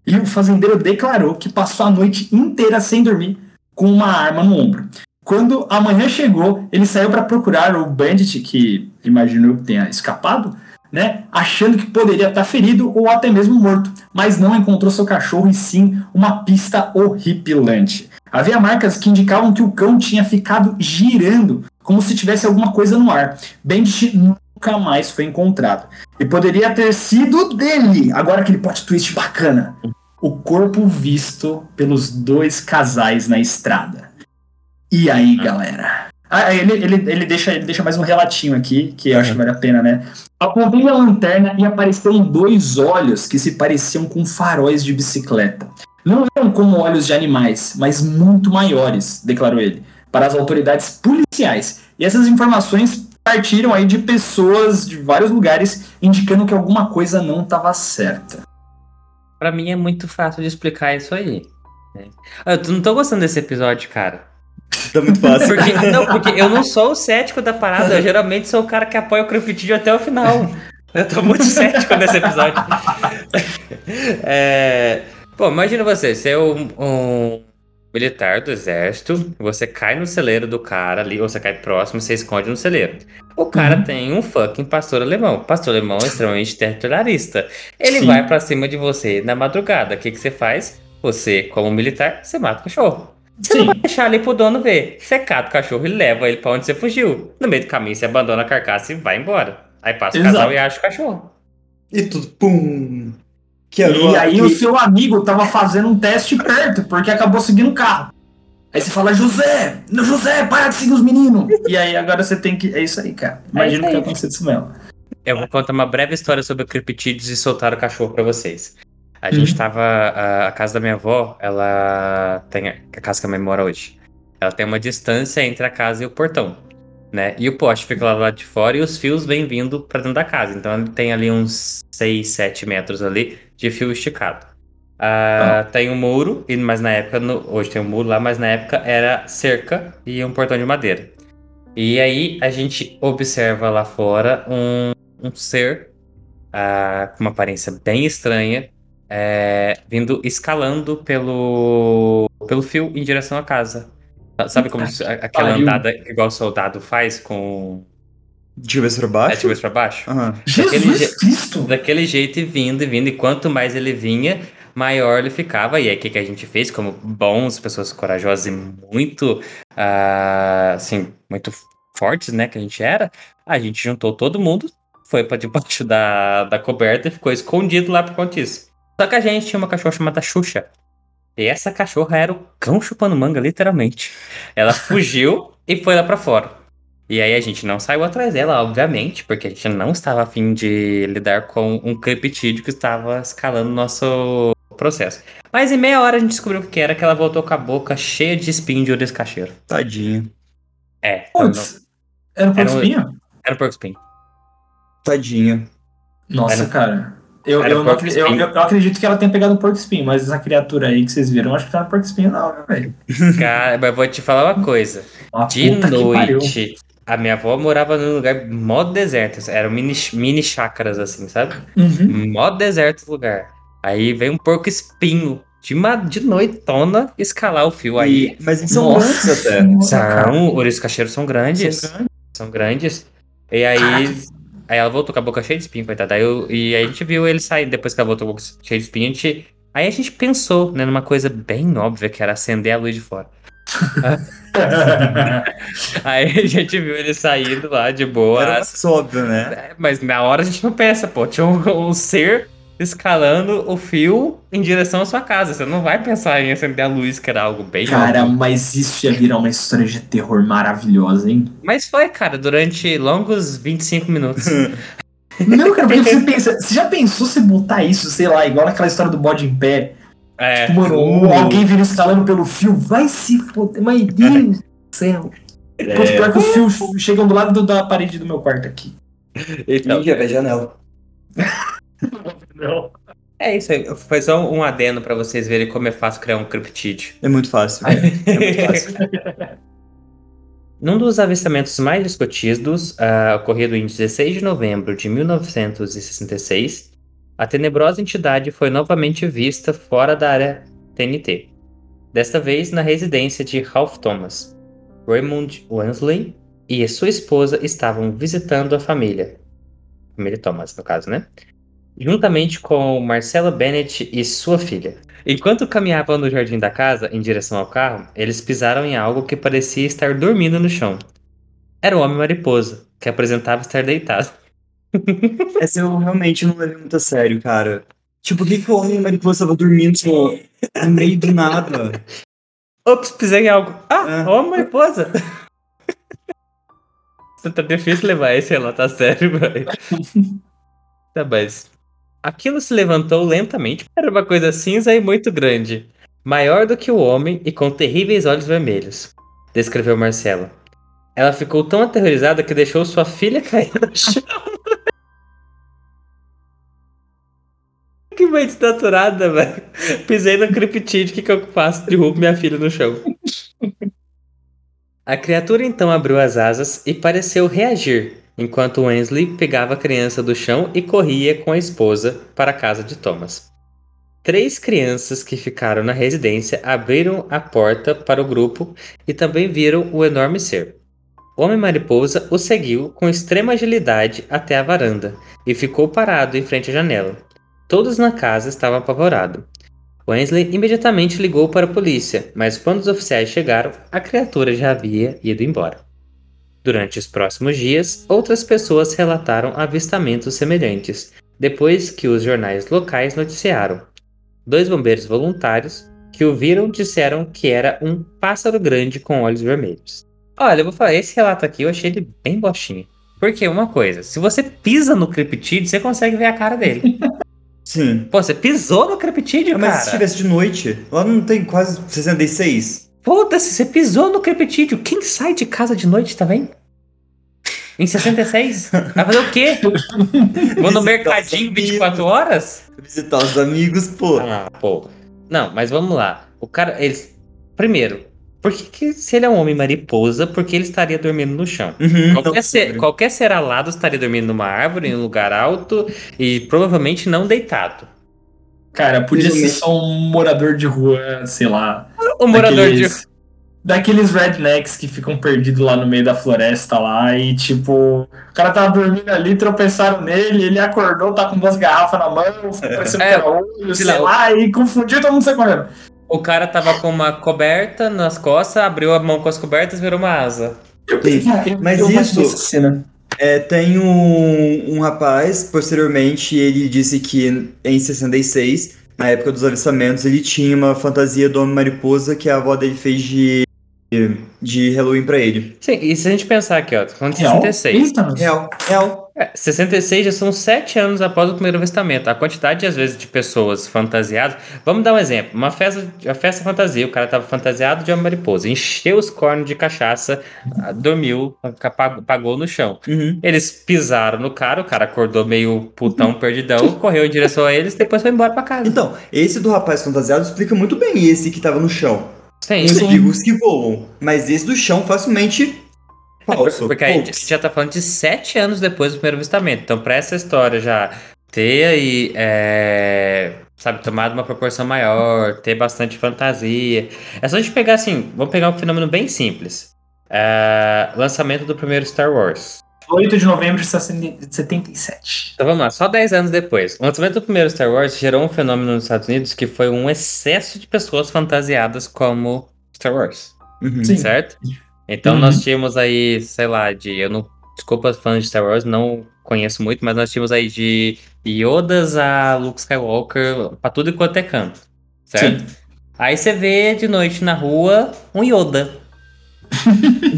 E o fazendeiro declarou que passou a noite inteira sem dormir com uma arma no ombro. Quando a manhã chegou, ele saiu para procurar o Bandit, que imaginou que tenha escapado, né, achando que poderia estar ferido ou até mesmo morto, mas não encontrou seu cachorro e sim uma pista horripilante. Havia marcas que indicavam que o cão tinha ficado girando, como se tivesse alguma coisa no ar. Bandit nunca mais foi encontrado. E poderia ter sido dele. Agora aquele plot twist bacana. O corpo visto pelos dois casais na estrada. E aí, hum. galera? Ah, ele, ele, ele, deixa, ele deixa mais um relatinho aqui, que eu acho que vale a pena, né? Apontei a lanterna e apareceram dois olhos que se pareciam com faróis de bicicleta. Não eram como olhos de animais, mas muito maiores, declarou ele, para as autoridades policiais. E essas informações partiram aí de pessoas de vários lugares indicando que alguma coisa não estava certa. Para mim é muito fácil de explicar isso aí. Eu não tô gostando desse episódio, cara. Tá muito fácil. Porque, não, porque eu não sou o cético da parada, eu geralmente sou o cara que apoia o Crepitídeo até o final. Eu tô muito cético nesse episódio. É... Pô, imagina você, ser um, um, militar do exército, você cai no celeiro do cara ali, ou você cai próximo, você esconde no celeiro. O cara uhum. tem um fucking pastor alemão. Pastor alemão é extremamente territorialista. Ele Sim. vai para cima de você na madrugada. O que, que você faz? Você, como militar, você mata o cachorro. Você Sim. não vai deixar ali pro dono ver. Você cata o cachorro e leva ele pra onde você fugiu. No meio do caminho, você abandona a carcaça e vai embora. Aí passa o Exato. casal e acha o cachorro. E tudo, pum. Que e aí que... o seu amigo tava fazendo um teste perto, porque acabou seguindo o carro. Aí você fala, José, José, para de seguir os meninos. e aí agora você tem que. É isso aí, cara. Imagina é o que aconteceu com isso mesmo. Eu vou contar uma breve história sobre o criptídeos e soltar o cachorro para vocês. A uhum. gente tava. A, a, casa da minha avó, ela tem. A casa que a minha mora hoje. Ela tem uma distância entre a casa e o portão. Né? E o poste fica lá do lado de fora e os fios vêm vindo para dentro da casa. Então ele tem ali uns 6, 7 metros ali de fio esticado. Uh, ah. Tem um muro, mas na época, no, hoje tem um muro lá, mas na época era cerca e um portão de madeira. E aí a gente observa lá fora um, um ser uh, com uma aparência bem estranha, é, vindo escalando pelo, pelo fio em direção à casa. Sabe como aquela pariu. andada igual o soldado faz com. De cabeça pra baixo? É, de cabeça pra baixo. Uhum. Jesus Cristo! Daquele jeito e vindo e vindo. E quanto mais ele vinha, maior ele ficava. E aí, o que, que a gente fez? Como bons, pessoas corajosas e muito, uh, assim, muito fortes, né, que a gente era, a gente juntou todo mundo, foi para debaixo da, da coberta e ficou escondido lá por conta disso. Só que a gente tinha uma cachorra chamada Xuxa. E essa cachorra era o cão chupando manga, literalmente. Ela fugiu e foi lá para fora. E aí a gente não saiu atrás dela, obviamente, porque a gente não estava afim de lidar com um creptídeo que estava escalando o nosso processo. Mas em meia hora a gente descobriu o que era, que ela voltou com a boca cheia de espinho de orelha cacheiro. Tadinho. É. Putz, era um porco espinho? Era um porco espinho. Tadinha. Nossa, Era- cara. Eu, eu, não eu, eu- eu acredito que ela tenha pegado o porco espinho, mas essa criatura aí que vocês viram, eu acho que tá no porco espinho, não, né, velho? Cara, mas vou te falar uma coisa. Uma De noite, a minha avó morava num lugar mó deserto. Eram mini, mini chácaras, assim, sabe? Uhum. Mó deserto o lugar. Aí vem um porco espinho de, uma, de noitona escalar o fio. Aí E- mas eles são Nossa grandes até. Cara. são, os cacheiros são grandes. São grandes. São grandes. E aí, aí ela voltou com a boca cheia de espinho, coitada. Aí eu- e aí a gente viu ele sair, depois que ela voltou com a boca cheia de espinho, a gente, aí a gente pensou, né, numa coisa bem óbvia, que era acender a luz de fora. Aí a gente viu ele saindo lá de boa. Era mais óbvio, né? É, Mas na hora a gente não pensa, pô. Tinha um, um ser escalando o fio em direção à sua casa. Você não vai pensar em acender a luz, que era algo bem Cara, óbvio. mas isso ia virar uma história de terror maravilhosa, hein? Mas foi, cara, durante longos 25 minutos. Não, cara, porque você pensa, você já pensou se botar isso, sei lá, igual naquela história do bode em pé? É. Tipo, mano, alguém vira escalando pelo fio, vai se foder, mas Deus do céu. Quanto pior que os fios chegam do lado do- da parede do meu quarto aqui. Então, Ih, a janela. Não. é isso aí. Foi só um adeno pra vocês verem como é fácil criar um criptídeo. É muito fácil. É muito fácil. Num dos avistamentos mais discutidos, ah, ocorrido em 16 de novembro de 1966, a tenebrosa entidade foi novamente vista fora da área TNT. Desta vez na residência de Ralph Thomas. Raymond Wensley e sua esposa estavam visitando a família. Família Thomas, no caso, né? Juntamente com Marcella Bennett e sua filha. Enquanto caminhavam no jardim da casa em direção ao carro, eles pisaram em algo que parecia estar dormindo no chão. Era o homem mariposa, que apresentava estar deitado. Essa eu realmente não levei muito a sério, cara. Tipo, por que, que o homem mariposa tava dormindo pô, no meio do nada? Ops, pisei em algo. Ah, É. o homem mariposa! tá difícil levar esse relato a sério, velho. tá, mas. Aquilo se levantou lentamente. Era uma coisa cinza e muito grande. Maior do que o homem e com terríveis olhos vermelhos. Descreveu Marcela. Ela ficou tão aterrorizada que deixou sua filha cair no chão. que mãe desnaturada, velho. Pisei no criptídeo, que eu faço? Derrubo minha filha no chão. A criatura então abriu as asas e pareceu reagir, enquanto Wensley pegava a criança do chão e corria com a esposa para a casa de Thomas. Três crianças que ficaram na residência abriram a porta para o grupo e também viram o enorme ser. O Homem-Mariposa o seguiu com extrema agilidade até a varanda e ficou parado em frente à janela. Todos na casa estavam apavorados. Wensley imediatamente ligou para a polícia, mas quando os oficiais chegaram, a criatura já havia ido embora. Durante os próximos dias, outras pessoas relataram avistamentos semelhantes, depois que os jornais locais noticiaram. Dois bombeiros voluntários que o viram disseram que era um pássaro grande com olhos vermelhos. Olha, eu vou falar, esse relato aqui eu achei ele bem bostinho. Porque uma coisa, se você pisa no criptídeo, você consegue ver a cara dele. Sim. Pô, você pisou no criptídeo, Mas cara? se tivesse de noite, lá não tem quase 66. Foda-se, você pisou no creptídeo. Quem sai de casa de noite também? Em 66? Vai fazer o quê? Vou no mercadinho 24 horas? Visitar os amigos, pô. Ah, pô. Não, mas vamos lá. O cara, eles. Primeiro, por que, que se ele é um homem mariposa, por que ele estaria dormindo no chão? Uhum, Qualquer então, ser, qualquer ser alado estaria dormindo numa árvore, em um lugar alto e provavelmente não deitado. Cara, podia ser só um morador de rua, sei lá. O morador de. daqueles, Daqueles rednecks que ficam perdidos lá no meio da floresta lá e tipo. O cara tava dormindo ali, tropeçaram nele, ele acordou, tá com duas garrafas na mão, parecendo É, que era olho, sei lá, lá, e confundiu todo mundo sai correndo. O cara tava com uma coberta nas costas, abriu a mão com as cobertas e virou uma asa. Mas eu isso- essa cena. É, tem um, um rapaz, posteriormente, ele disse que em 66, na época dos avistamentos, ele tinha uma fantasia do Homem-Mariposa que a avó dele fez de de Halloween pra ele. Sim, e se a gente pensar aqui, ó, tô falando de Real? 66. Eita, mas- Real, real. É, 66 já são sete anos após o primeiro avistamento. A quantidade, às vezes, de pessoas fantasiadas. Vamos dar um exemplo. Uma festa, uma festa fantasia, o cara tava fantasiado de uma mariposa, encheu os cornos de cachaça, ah, dormiu, apagou, pagou no chão. Uhum. Eles pisaram no cara, o cara acordou meio putão, perdidão, correu em direção a eles, depois foi embora pra casa. Então, esse do rapaz fantasiado explica muito bem esse que tava no chão. Sim, Os sim. espigos que voam. Mas esse do chão facilmente falso. Porque a Hoax. gente já tá falando de sete anos depois do primeiro avistamento. Então, pra essa história já ter aí, é, sabe, tomado uma proporção maior, ter bastante fantasia. É só a gente pegar assim, vamos pegar um fenômeno bem simples. É, lançamento do primeiro Star Wars. 8 de novembro de 77. Então vamos lá, só 10 anos depois. O lançamento do primeiro Star Wars gerou um fenômeno nos Estados Unidos que foi um excesso de pessoas fantasiadas como Star Wars. Uhum. Certo? Então Uhum. nós tínhamos aí, sei lá, de. Eu não. Desculpa, fãs de Star Wars, não conheço muito, mas nós tínhamos aí de Yodas a Luke Skywalker pra tudo enquanto é canto. Certo? Sim. Aí você vê de noite na rua um Yoda.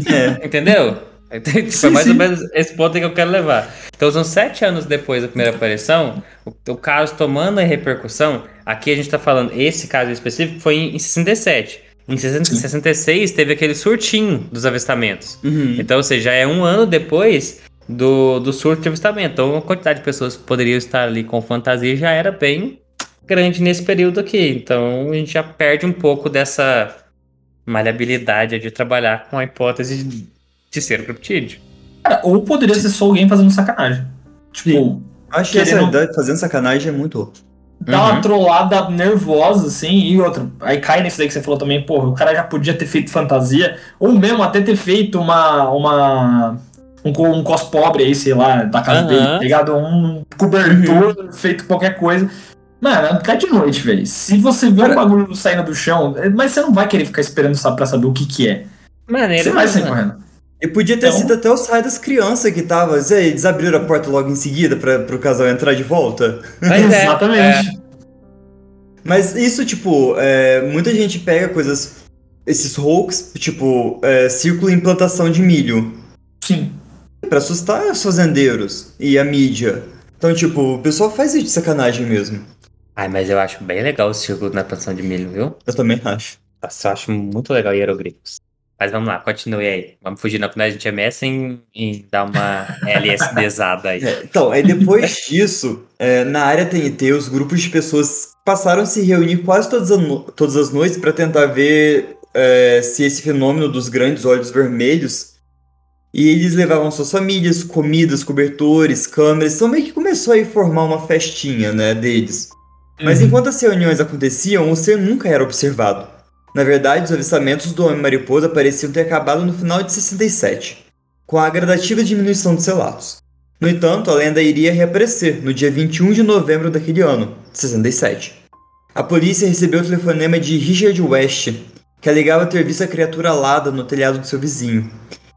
É. Entendeu? Tipo, Sim, é mais sim. ou menos esse ponto que eu quero levar. Então, são sete anos depois da primeira aparição, o, o caso tomando a repercussão, aqui a gente tá falando, esse caso específico foi em, em 67. Em 60 Sim. 66 teve aquele surtinho dos avistamentos. Uhum. Então, ou seja, já é um ano depois do, do surto de avistamento. Então, a quantidade de pessoas que poderiam estar ali com fantasia já era bem grande nesse período aqui. Então, a gente já perde um pouco dessa maleabilidade de trabalhar com a hipótese de, ser um criptídeo. Cara, ou poderia ser só alguém fazendo sacanagem. Tipo, Acho que essa Querendo- fazendo sacanagem é muito louco. dá Uhum. uma trollada nervosa, assim, e outra. Aí cai nisso daí que você falou também, porra, o cara já podia ter feito fantasia, ou mesmo até ter feito uma. uma um, um cos pobre aí, sei lá, da casa Aham. dele, tá ligado? Um cobertor feito qualquer coisa. Mano, cai de noite, velho. Se você vê um Cara- bagulho saindo do chão, mas você não vai querer ficar esperando só pra saber o que que é. Maneiro, Você vai sair correndo. E podia ter Então- sido até o saio das crianças que tava. Eles abriram a porta logo em seguida para pro casal entrar de volta. Mas é, Exatamente. Mas isso, tipo, é, muita gente pega coisas. Esses hoax, tipo, é, círculo e implantação de milho. Sim. Pra assustar os fazendeiros e a mídia. Então, tipo, o pessoal faz isso de sacanagem mesmo. Ai, mas eu acho bem legal o círculo na plantação de milho, viu? Eu também acho. Nossa, eu acho muito legal hieroglifos. Mas vamos lá, continue aí. Vamos fugir na comunidade de MS em, em dar uma LSDzada aí. É, então, aí depois disso, é, na área TNT, os grupos de pessoas passaram a se reunir quase todas, no- todas as noites para tentar ver é, se esse fenômeno dos grandes olhos vermelhos. E eles levavam suas famílias, comidas, cobertores, câmeras. Então meio que começou a formar uma festinha, né, deles. Mas Uhum. enquanto as reuniões aconteciam, o ser nunca era observado. Na verdade, os avistamentos do Homem-Mariposa pareciam ter acabado no final de 67, com a gradativa diminuição dos relatos. No entanto, a lenda iria reaparecer no dia 21 de novembro daquele ano, 67. A polícia recebeu o telefonema de Richard West, que alegava ter visto a criatura alada no telhado do seu vizinho.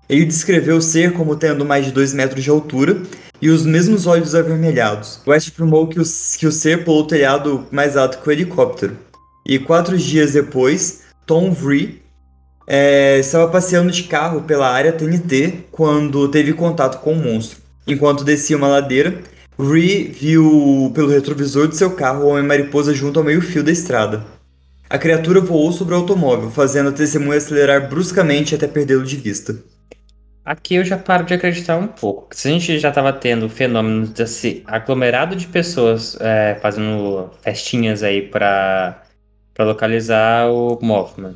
Ele descreveu o ser como tendo mais de 2 metros de altura e os mesmos olhos avermelhados. West afirmou que o, que o ser pulou o telhado mais alto que o helicóptero. E quatro dias depois, Tom Vree é, estava passeando de carro pela área TNT quando teve contato com o monstro. Enquanto descia uma ladeira, Vree viu pelo retrovisor de seu carro o Homem-Mariposa junto ao meio-fio da estrada. A criatura voou sobre o automóvel, fazendo a testemunha acelerar bruscamente até perdê-lo de vista. Aqui eu já paro de acreditar um pouco. Se a gente já estava tendo fenômenos desse aglomerado de pessoas é, fazendo festinhas aí para localizar o Mothman.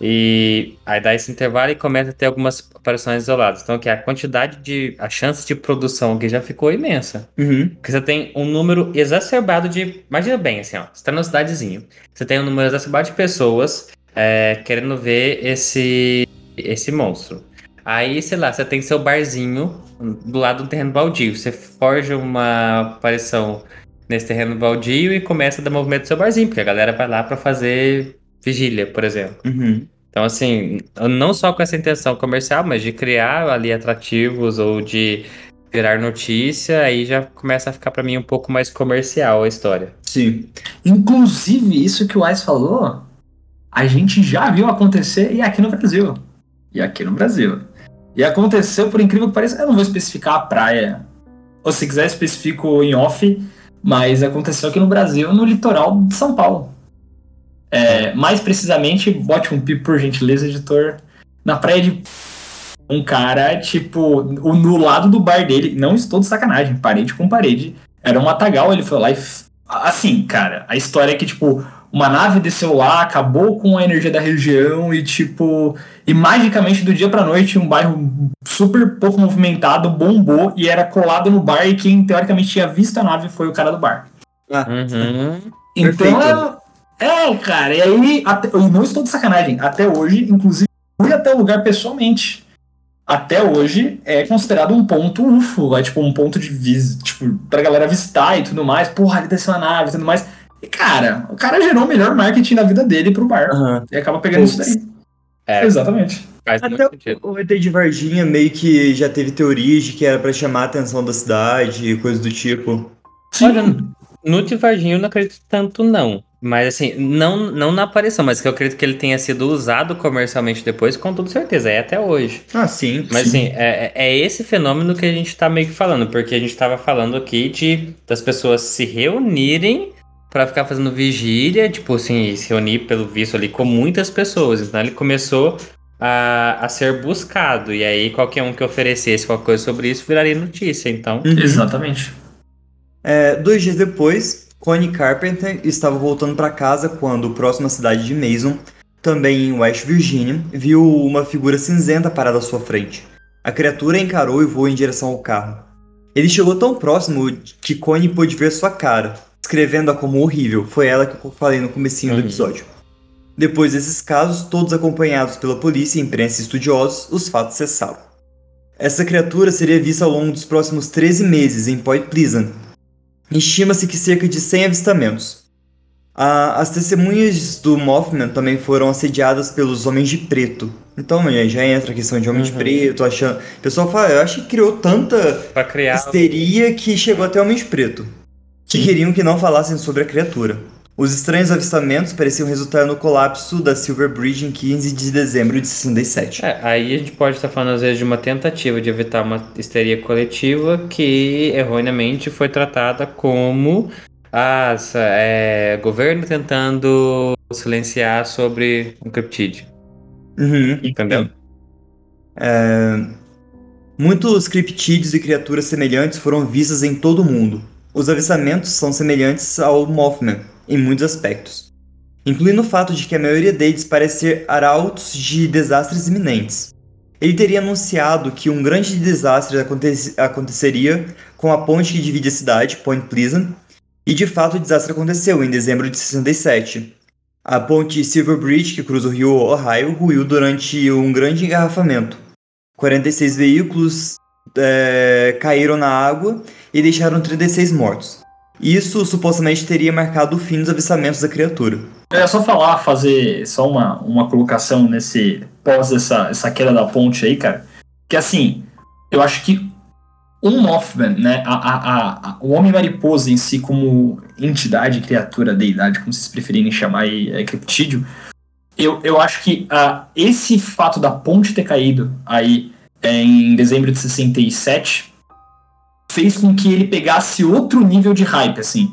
E aí dá esse intervalo e começa a ter algumas aparições isoladas. Então, que a quantidade de. a chance de produção aqui já ficou imensa. Uhum. Porque você tem um número exacerbado de. Imagina bem, assim, ó. Você tá numa cidadezinha. Você tem um número exacerbado de pessoas é, querendo ver esse, esse monstro. Aí, sei lá, você tem seu barzinho do lado do terreno baldio. Você forja uma aparição nesse terreno baldio e começa a dar movimento do seu barzinho, porque a galera vai lá pra fazer vigília, por exemplo. Uhum. Então, assim, não só com essa intenção comercial, mas de criar ali atrativos ou de virar notícia, aí já começa a ficar pra mim um pouco mais comercial a história. Sim. Inclusive, isso que o Wise falou, a gente já viu acontecer e aqui no Brasil. e aqui no Brasil. E aconteceu, por incrível que pareça, eu não vou especificar a praia. Ou se quiser, especifico em off, mas aconteceu aqui no Brasil, no litoral de São Paulo. É, mais precisamente, bote um pipo, por gentileza, editor. Na praia de. Um cara, tipo, no lado do bar dele, não estou de sacanagem, parede com parede, era um matagal, ele foi lá e. Assim, cara, a história é que, tipo, uma nave desceu lá, acabou com a energia da região e, tipo, e magicamente do dia pra noite um bairro super pouco movimentado bombou e era colado no bar e quem teoricamente tinha visto a nave foi o cara do bar. Ah. Uhum. Então, é, é, cara, e aí, até, eu não estou de sacanagem, até hoje, inclusive, fui até o lugar pessoalmente. Até hoje é considerado um ponto UFO, é tipo um ponto de visita, tipo, pra galera visitar e tudo mais. Porra, ali desceu a nave e tudo mais. E, cara, o cara gerou o melhor marketing da vida dele pro bar. Uhum. E acaba pegando Puts. isso daí. É. Exatamente. Faz Até o ET de Varginha meio que já teve teorias de que era para chamar a atenção da cidade e coisas do tipo. Sim. Olha, no de Varginha eu não acredito tanto, não. Mas assim, não, não na aparição, mas que eu acredito que ele tenha sido usado comercialmente depois, com toda certeza, é até hoje. Ah, sim. Mas sim. assim, é, é esse fenômeno que a gente tá meio que falando, porque a gente tava falando aqui de das pessoas se reunirem para ficar fazendo vigília, tipo assim, se reunir pelo visto ali com muitas pessoas. Então ele começou a, a ser buscado. E aí qualquer um que oferecesse qualquer coisa sobre isso viraria notícia. Então. Uhum. Exatamente. É, dois dias depois, Connie Carpenter estava voltando para casa quando, próximo à cidade de Mason, também em West Virginia, viu uma figura cinzenta parada à sua frente. A criatura encarou e voou em direção ao carro. Ele chegou tão próximo que Connie pôde ver sua cara, descrevendo-a como horrível. Foi ela que eu falei no comecinho uhum. do episódio. Depois desses casos, todos acompanhados pela polícia, imprensa e estudiosos, os fatos cessaram. Essa criatura seria vista ao longo dos próximos 13 meses em Point Pleasant. Estima-se que cerca de 100 avistamentos. as testemunhas do Mothman também foram assediadas pelos Homens de Preto. Então já entra a questão de Homem uhum. de Preto, achando... O pessoal fala, eu acho que criou tanta histeria que chegou até Homem de Preto. Que queriam que não falassem sobre a criatura. Os estranhos avistamentos pareciam resultar no colapso da Silver Bridge em 15 de dezembro de 67. É, aí a gente pode estar falando às vezes de uma tentativa de evitar uma histeria coletiva que erroneamente foi tratada como ah, é, governo tentando silenciar sobre um criptídeo. Uhum, Entendeu? É, muitos criptídeos e criaturas semelhantes foram vistas em todo o mundo. Os avistamentos são semelhantes ao Mothman, em muitos aspectos, incluindo o fato de que a maioria deles parece ser arautos de desastres iminentes. Ele teria anunciado que um grande desastre aconteceria com a ponte que divide a cidade, Point Pleasant, e de fato o desastre aconteceu em dezembro de 67. A ponte Silver Bridge, que cruza o rio Ohio, ruiu durante um grande engarrafamento. 46 veículos é, caíram na água e deixaram 36 mortos. Isso supostamente teria marcado o fim dos avistamentos da criatura. É só falar, fazer só uma, uma colocação nesse pós essa, essa queda da ponte aí, cara. Que assim, eu acho que um Mothman, né, a, a, a, o Homem-Mariposa em si como entidade, criatura, deidade, como vocês preferirem chamar aí, é criptídeo, eu, eu acho que uh, esse fato da ponte ter caído aí em dezembro de 67 fez com que ele pegasse outro nível de hype, assim.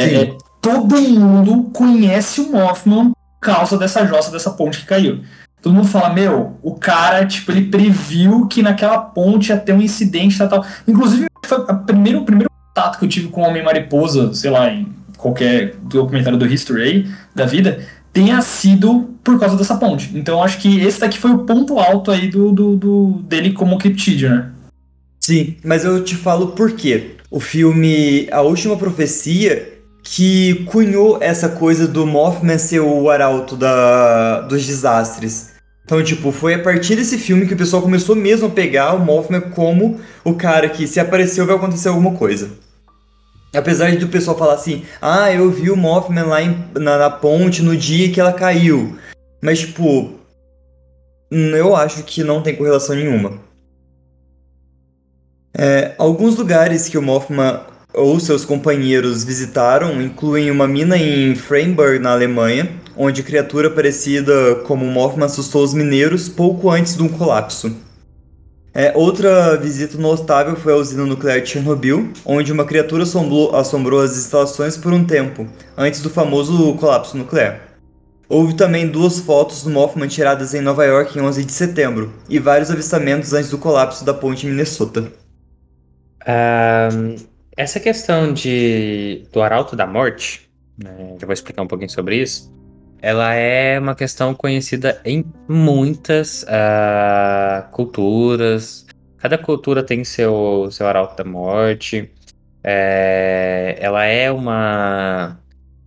É, todo mundo conhece o Mothman por causa dessa jossa, dessa ponte que caiu. Todo mundo fala, meu, o cara, tipo, ele previu que naquela ponte ia ter um incidente tal, tal. Inclusive, foi o primeiro, o primeiro contato que eu tive com o Homem-Mariposa, sei lá, em qualquer documentário do History aí, da vida, tenha sido por causa dessa ponte. Então, acho que esse daqui foi o ponto alto aí do, do, do dele como criptídeo, né? Sim, mas eu te falo por quê. O filme A Última Profecia que cunhou essa coisa do Mothman ser o arauto da, dos desastres. Então, tipo, foi a partir desse filme que o pessoal começou mesmo a pegar o Mothman como o cara que se apareceu vai acontecer alguma coisa. Apesar de o pessoal falar assim, ah, eu vi o Mothman lá em, na, na ponte no dia que ela caiu. Mas, tipo, eu acho que não tem correlação nenhuma. É, alguns lugares que o Mothman ou seus companheiros visitaram incluem uma mina em Freiburg, na Alemanha, onde criatura parecida como um Mothman assustou os mineiros pouco antes de um colapso. É, outra visita notável foi a usina nuclear de Chernobyl, onde uma criatura assombrou, assombrou as instalações por um tempo, antes do famoso colapso nuclear. Houve também duas fotos do Mothman tiradas em Nova York em 11 de setembro, e vários avistamentos antes do colapso da ponte em Minnesota. Um, essa questão de, do Arauto da Morte, né, eu vou explicar um pouquinho sobre isso, ela é uma questão conhecida em muitas uh, culturas. Cada cultura tem seu, seu Arauto da Morte. É, ela é uma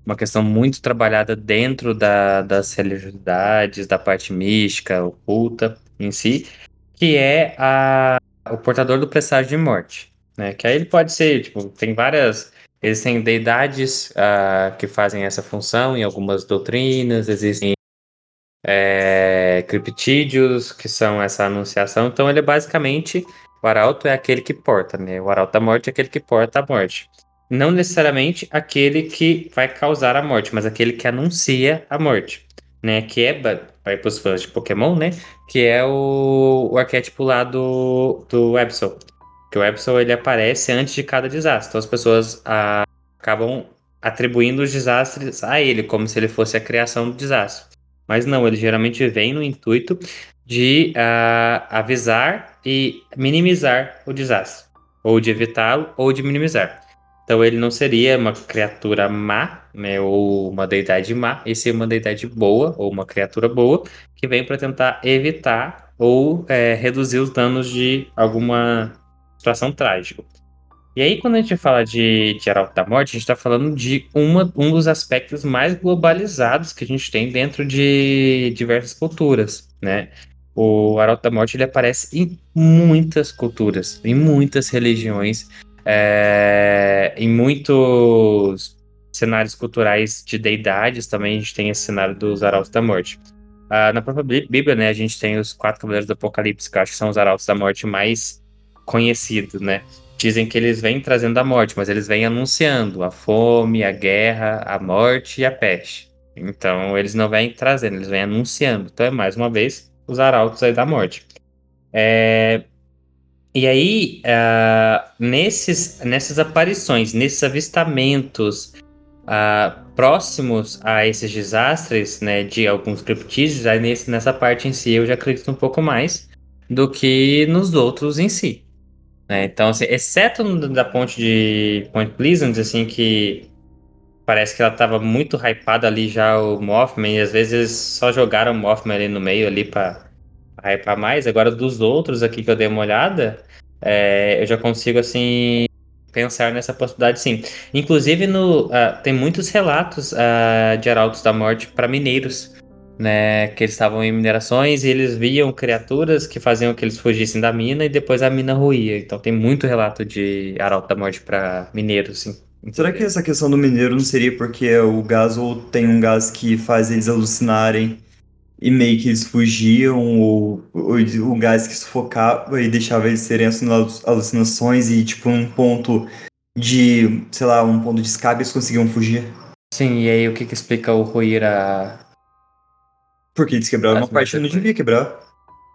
uma questão muito trabalhada dentro da, das religiosidades, da parte mística, oculta em si, que é a, o portador do presságio de morte. Né? Que aí ele pode ser, tipo, tem várias. Existem deidades uh, que fazem essa função em algumas doutrinas, existem é, criptídeos, que são essa anunciação. Então, ele é basicamente. O arauto é aquele que porta, né? O arauto da morte é aquele que porta a morte não necessariamente aquele que vai causar a morte, mas aquele que anuncia a morte, né? Que é, para os fãs de Pokémon, né? Que é o, o arquétipo lá do, do Absol. Que o Absol, ele aparece antes de cada desastre. Então as pessoas a, acabam atribuindo os desastres a ele, como se ele fosse a criação do desastre. Mas não, ele geralmente vem no intuito de uh, avisar e minimizar o desastre. Ou de evitá-lo, ou de minimizar. Então ele não seria uma criatura má, né, ou uma deidade má, e sim uma deidade boa, ou uma criatura boa, que vem para tentar evitar ou é, reduzir os danos de alguma situação trágica. E aí, quando a gente fala de, de Arauto da Morte, a gente está falando de uma, um dos aspectos mais globalizados que a gente tem dentro de diversas culturas, né? O Arauto da Morte ele aparece em muitas culturas, em muitas religiões, é, em muitos cenários culturais de deidades também a gente tem esse cenário dos Arautos da Morte. Uh, na própria Bíblia, né, a gente tem os quatro cavaleiros do Apocalipse, que eu acho que são os Arautos da Morte mais conhecidos, né? Dizem que eles vêm trazendo a morte, mas eles vêm anunciando a fome, a guerra, a morte e a peste. Então, eles não vêm trazendo, eles vêm anunciando. Então, é mais uma vez os Arautos aí da morte. É, e aí, uh, nesses, nessas aparições, nesses avistamentos uh, próximos a esses desastres, né, de alguns criptídeos, aí nesse, nessa parte em si eu já acredito um pouco mais do que nos outros em si. Né? Então, assim, exceto da ponte de Point Pleasant, assim, que parece que ela estava muito hypada ali já o Mothman, e às vezes só jogaram o Mothman ali no meio ali para hypar mais. Agora, dos outros aqui que eu dei uma olhada, é, eu já consigo, assim, pensar nessa possibilidade, sim. Inclusive, no, uh, tem muitos relatos uh, de arautos da morte para mineiros, né? Que eles estavam em minerações e eles viam criaturas que faziam que eles fugissem da mina e depois a mina ruía. Então, tem muito relato de arauto da morte para mineiros, sim. Será que essa questão do mineiro não seria porque o gás ou tem um gás que faz eles alucinarem e meio que eles fugiam, ou, ou o gás que sufocava e deixava eles terem alucinações e, tipo, um ponto de, sei lá, um ponto de escape eles conseguiam fugir. Sim, e aí o que que explica o ruir a... Porque eles quebraram uma parte que não devia quebrar.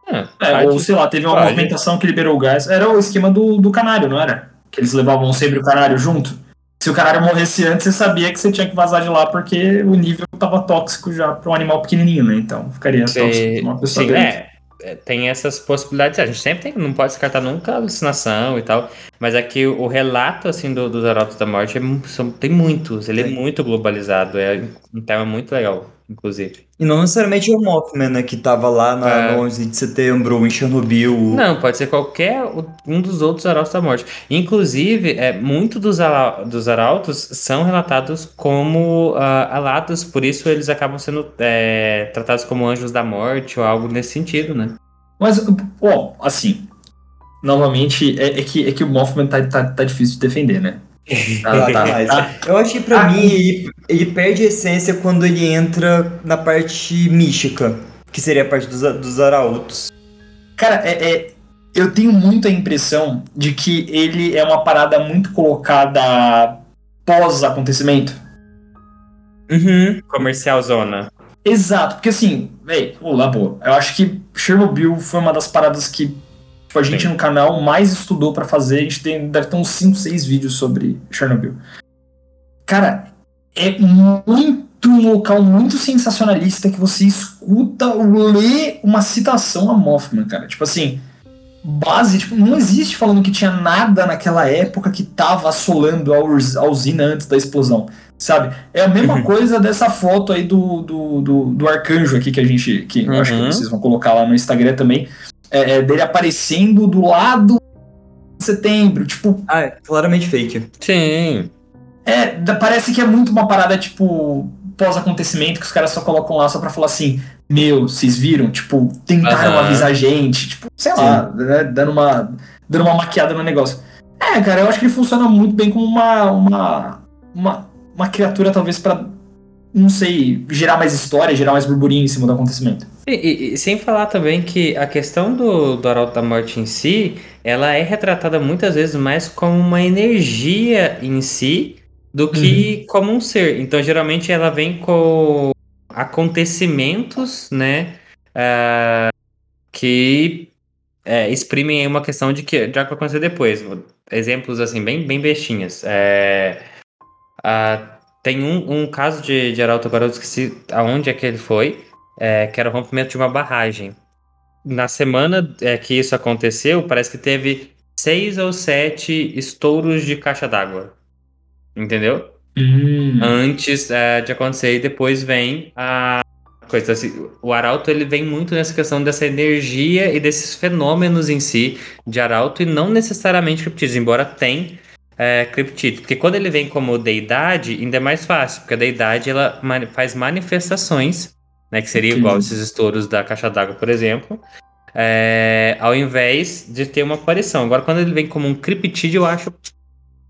É, é ou sei lá, teve uma movimentação que liberou o gás. Era o esquema do, do canário, não era? Que eles levavam sempre o canário junto se o canário morresse antes, você sabia que você tinha que vazar de lá porque o nível estava tóxico já para um animal pequenininho, né? Então ficaria tóxico para uma pessoa sim, É, é, tem essas possibilidades. A gente sempre tem, não pode descartar nunca a alucinação e tal. Mas aqui o relato assim do, dos Arautos da Morte é, são, tem muitos. Ele é muito globalizado. É um tema muito legal inclusive. E não necessariamente o Mothman, né, que tava lá na, é. no 11 de setembro, em Chernobyl. Não, pode ser qualquer um dos outros arautos da morte. Inclusive, é, muitos dos, dos arautos são relatados como uh, alados, por isso eles acabam sendo é, tratados como anjos da morte ou algo nesse sentido, né? Mas, ó, assim, novamente, é, é, que, é que o Mothman tá, tá, tá difícil de defender, né? Ah, tá, mas eu acho que pra ah, mim ele, ele, perde a essência quando ele entra na parte mística, que seria a parte dos, dos arautos. Cara, é, é eu tenho muito a impressão de que ele é uma parada muito colocada pós-acontecimento. Uhum. Comercial zona. Exato, porque assim, velho, lá boa. Eu acho que Chernobyl foi uma das paradas que tipo, a gente Sim. no canal mais estudou pra fazer. A gente tem, deve ter uns 5, 6 vídeos sobre Chernobyl. Cara, é muito um local muito sensacionalista que você escuta ou lê uma citação a Mothman, cara. Tipo assim, base, tipo, não existe falando que tinha nada naquela época que tava assolando a a usina antes da explosão, sabe? É a mesma Uhum. coisa dessa foto aí do, do, do, do arcanjo aqui que a gente, que eu acho que Uhum. vocês vão colocar lá no Instagram também, é, é dele aparecendo do lado de setembro, tipo, Ah, é claramente fake. Sim. é, da- parece que é muito uma parada, tipo, pós-acontecimento, que os caras só colocam lá só pra falar assim, meu, vocês viram? Tipo, tentaram Aham. avisar a gente, tipo, sei lá, né, dando uma, dando uma maquiada no negócio. É, cara, eu acho que ele funciona muito bem como uma, uma, uma, uma criatura, talvez, pra, não sei, gerar mais história, gerar mais burburinho em cima do acontecimento. E, e- e sem falar também que a questão do, do Arauto da Morte em si, ela é retratada muitas vezes mais como uma energia em si do que como um ser. Então, geralmente, ela vem com acontecimentos, né? ah, que é, exprimem uma questão de que já vai acontecer depois. Exemplos assim, bem, bem bestinhas. É, ah, tem um, um caso de, de Arauto, agora eu esqueci aonde é que ele foi, é, que era o rompimento de uma barragem. Na semana é, que isso aconteceu, parece que teve seis ou sete estouros de caixa d'água. Entendeu? Hum. Antes é, de acontecer, e depois vem a coisa assim. O Arauto ele vem muito nessa questão dessa energia e desses fenômenos em si de Arauto e não necessariamente criptides, embora tem é, criptides. Porque quando ele vem como deidade, ainda é mais fácil, porque a deidade ela faz manifestações, né, que seria igual esses estouros da caixa d'água, por exemplo. é, ao invés de ter uma aparição. Agora, quando ele vem como um criptide, eu acho.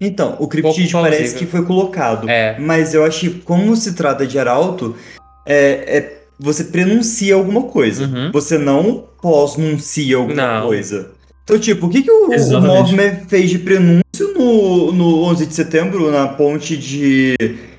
Então, o Pouco parece que foi colocado. É. Mas eu acho que, como se trata de arauto, é, é- você prenuncia alguma coisa. Uhum. Você não pós-nuncia alguma Não. coisa. Então, tipo, o que, que o, o Exatamente. Mothman fez de prenúncio no, no 11 de setembro, na ponte de,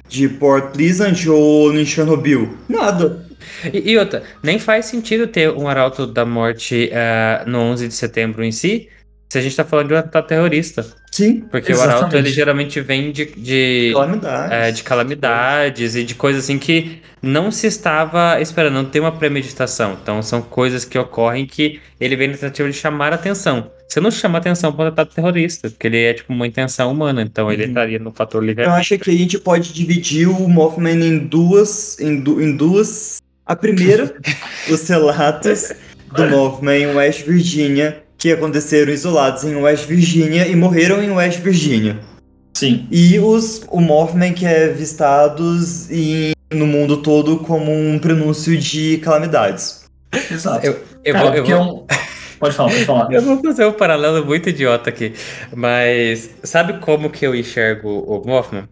de Port Pleasant ou em Chernobyl? Nada. E, e outra, nem faz sentido ter um arauto da morte ah, no 11 de setembro em si, se a gente tá falando de um atentado terrorista. Sim. Porque o Exatamente. arauto, ele geralmente vem de, de, Calamidade. é, de calamidades e de coisas assim que não se estava esperando, não tem uma premeditação. Então são coisas que ocorrem que ele vem na tentativa de chamar a atenção. Você não chama atenção para um atentado terrorista, porque ele é tipo uma intenção humana, então ele Uhum. estaria no fator livre. Eu acho que a gente pode dividir o Mothman em duas. Em, du- em duas. A primeira, os relatos do Mothman em West Virginia, que aconteceram isolados em West Virginia e morreram em West Virginia. Sim. E os, o Mothman que é vistados em, no mundo todo como um prenúncio de calamidades. Exato. Eu, eu Cara, vou, eu porque vou- é um- Pode falar, pode falar. Eu vou fazer um paralelo muito idiota aqui, mas sabe como que eu enxergo o Mothman?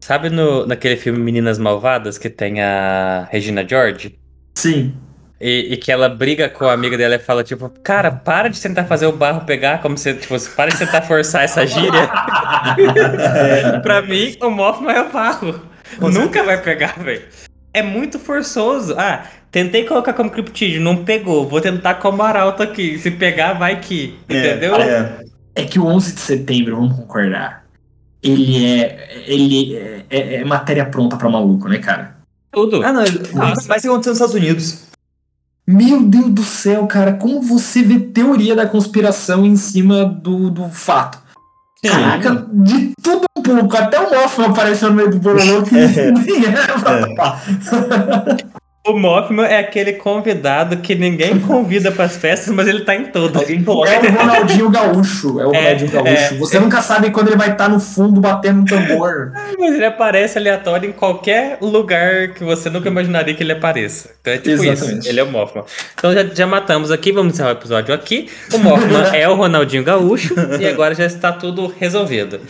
Sabe no, naquele filme Meninas Malvadas que tem a Regina George? Sim. E, e que ela briga com a amiga dela e fala, tipo, cara, para de tentar fazer o barro pegar, como se, tipo, para de tentar forçar essa gíria. pra mim, o Mothman é o barro. Com Nunca vai pegar, velho. É muito forçoso. Ah, tentei colocar como criptídeo, não pegou. Vou tentar como arauto aqui. Se pegar, vai que. Entendeu? É, É que o 11 de setembro, vamos concordar, ele é, ele é, é- é matéria pronta pra maluco, né, cara? Tudo. Ah, não, Nossa. mas isso aconteceu nos Estados Unidos. Meu Deus do céu, cara, como você vê teoria da conspiração em cima do, do fato? Caraca, de tudo um pouco, até o Mothman apareceu no meio do bololô que É. pra É. O Mothman é aquele convidado que ninguém convida pras festas, mas ele tá em todas. É o Ronaldinho Gaúcho, é o É, Ronaldinho Gaúcho. é. Você nunca sabe quando ele vai estar no fundo batendo um tambor. Mas ele aparece aleatório em qualquer lugar que você nunca imaginaria que ele apareça. Então é tipo Exatamente. isso. Ele é o Mothman. Então já, já matamos aqui, vamos encerrar o episódio aqui. O Mothman é o Ronaldinho Gaúcho e agora já está tudo resolvido.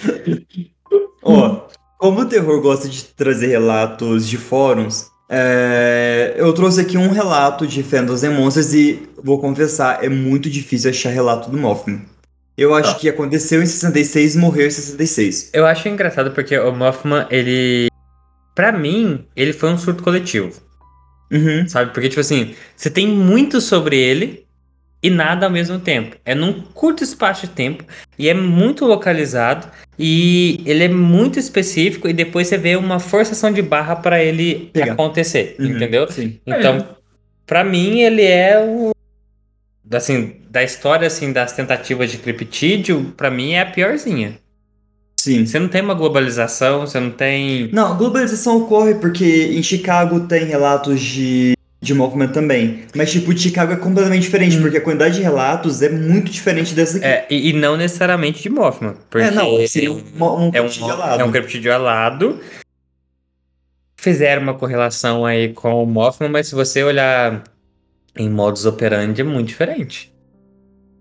Ó, como o terror gosta de trazer relatos de fóruns, É, eu trouxe aqui um relato de Phantoms and Monsters e vou confessar, é muito difícil achar relato do Mothman. Eu acho Tá. que aconteceu em 66 e morreu em 66. Eu acho engraçado porque o Mothman, ele. Pra mim, ele foi um surto coletivo. Uhum. Sabe? Porque, tipo assim, você tem muito sobre ele e nada ao mesmo tempo. É num curto espaço de tempo e é muito localizado e ele é muito específico e depois você vê uma forçação de barra pra ele acontecer, Uhum, entendeu? Sim. Então, pra mim, ele é o. Assim, da história assim, das tentativas de criptídeo, pra mim é a piorzinha. Sim. Você não tem uma globalização, você não tem. Não, a globalização ocorre porque em Chicago tem relatos de, de Mothman também. Mas, tipo, de Chicago é completamente diferente, porque a quantidade de relatos é muito diferente dessa aqui. Hum. É, e, e não necessariamente de Mothman. Porque É, não, seria um, um, é um, alado. é um alado. Fizeram uma correlação aí com o Mothman, mas se você olhar em modus operandi é muito diferente.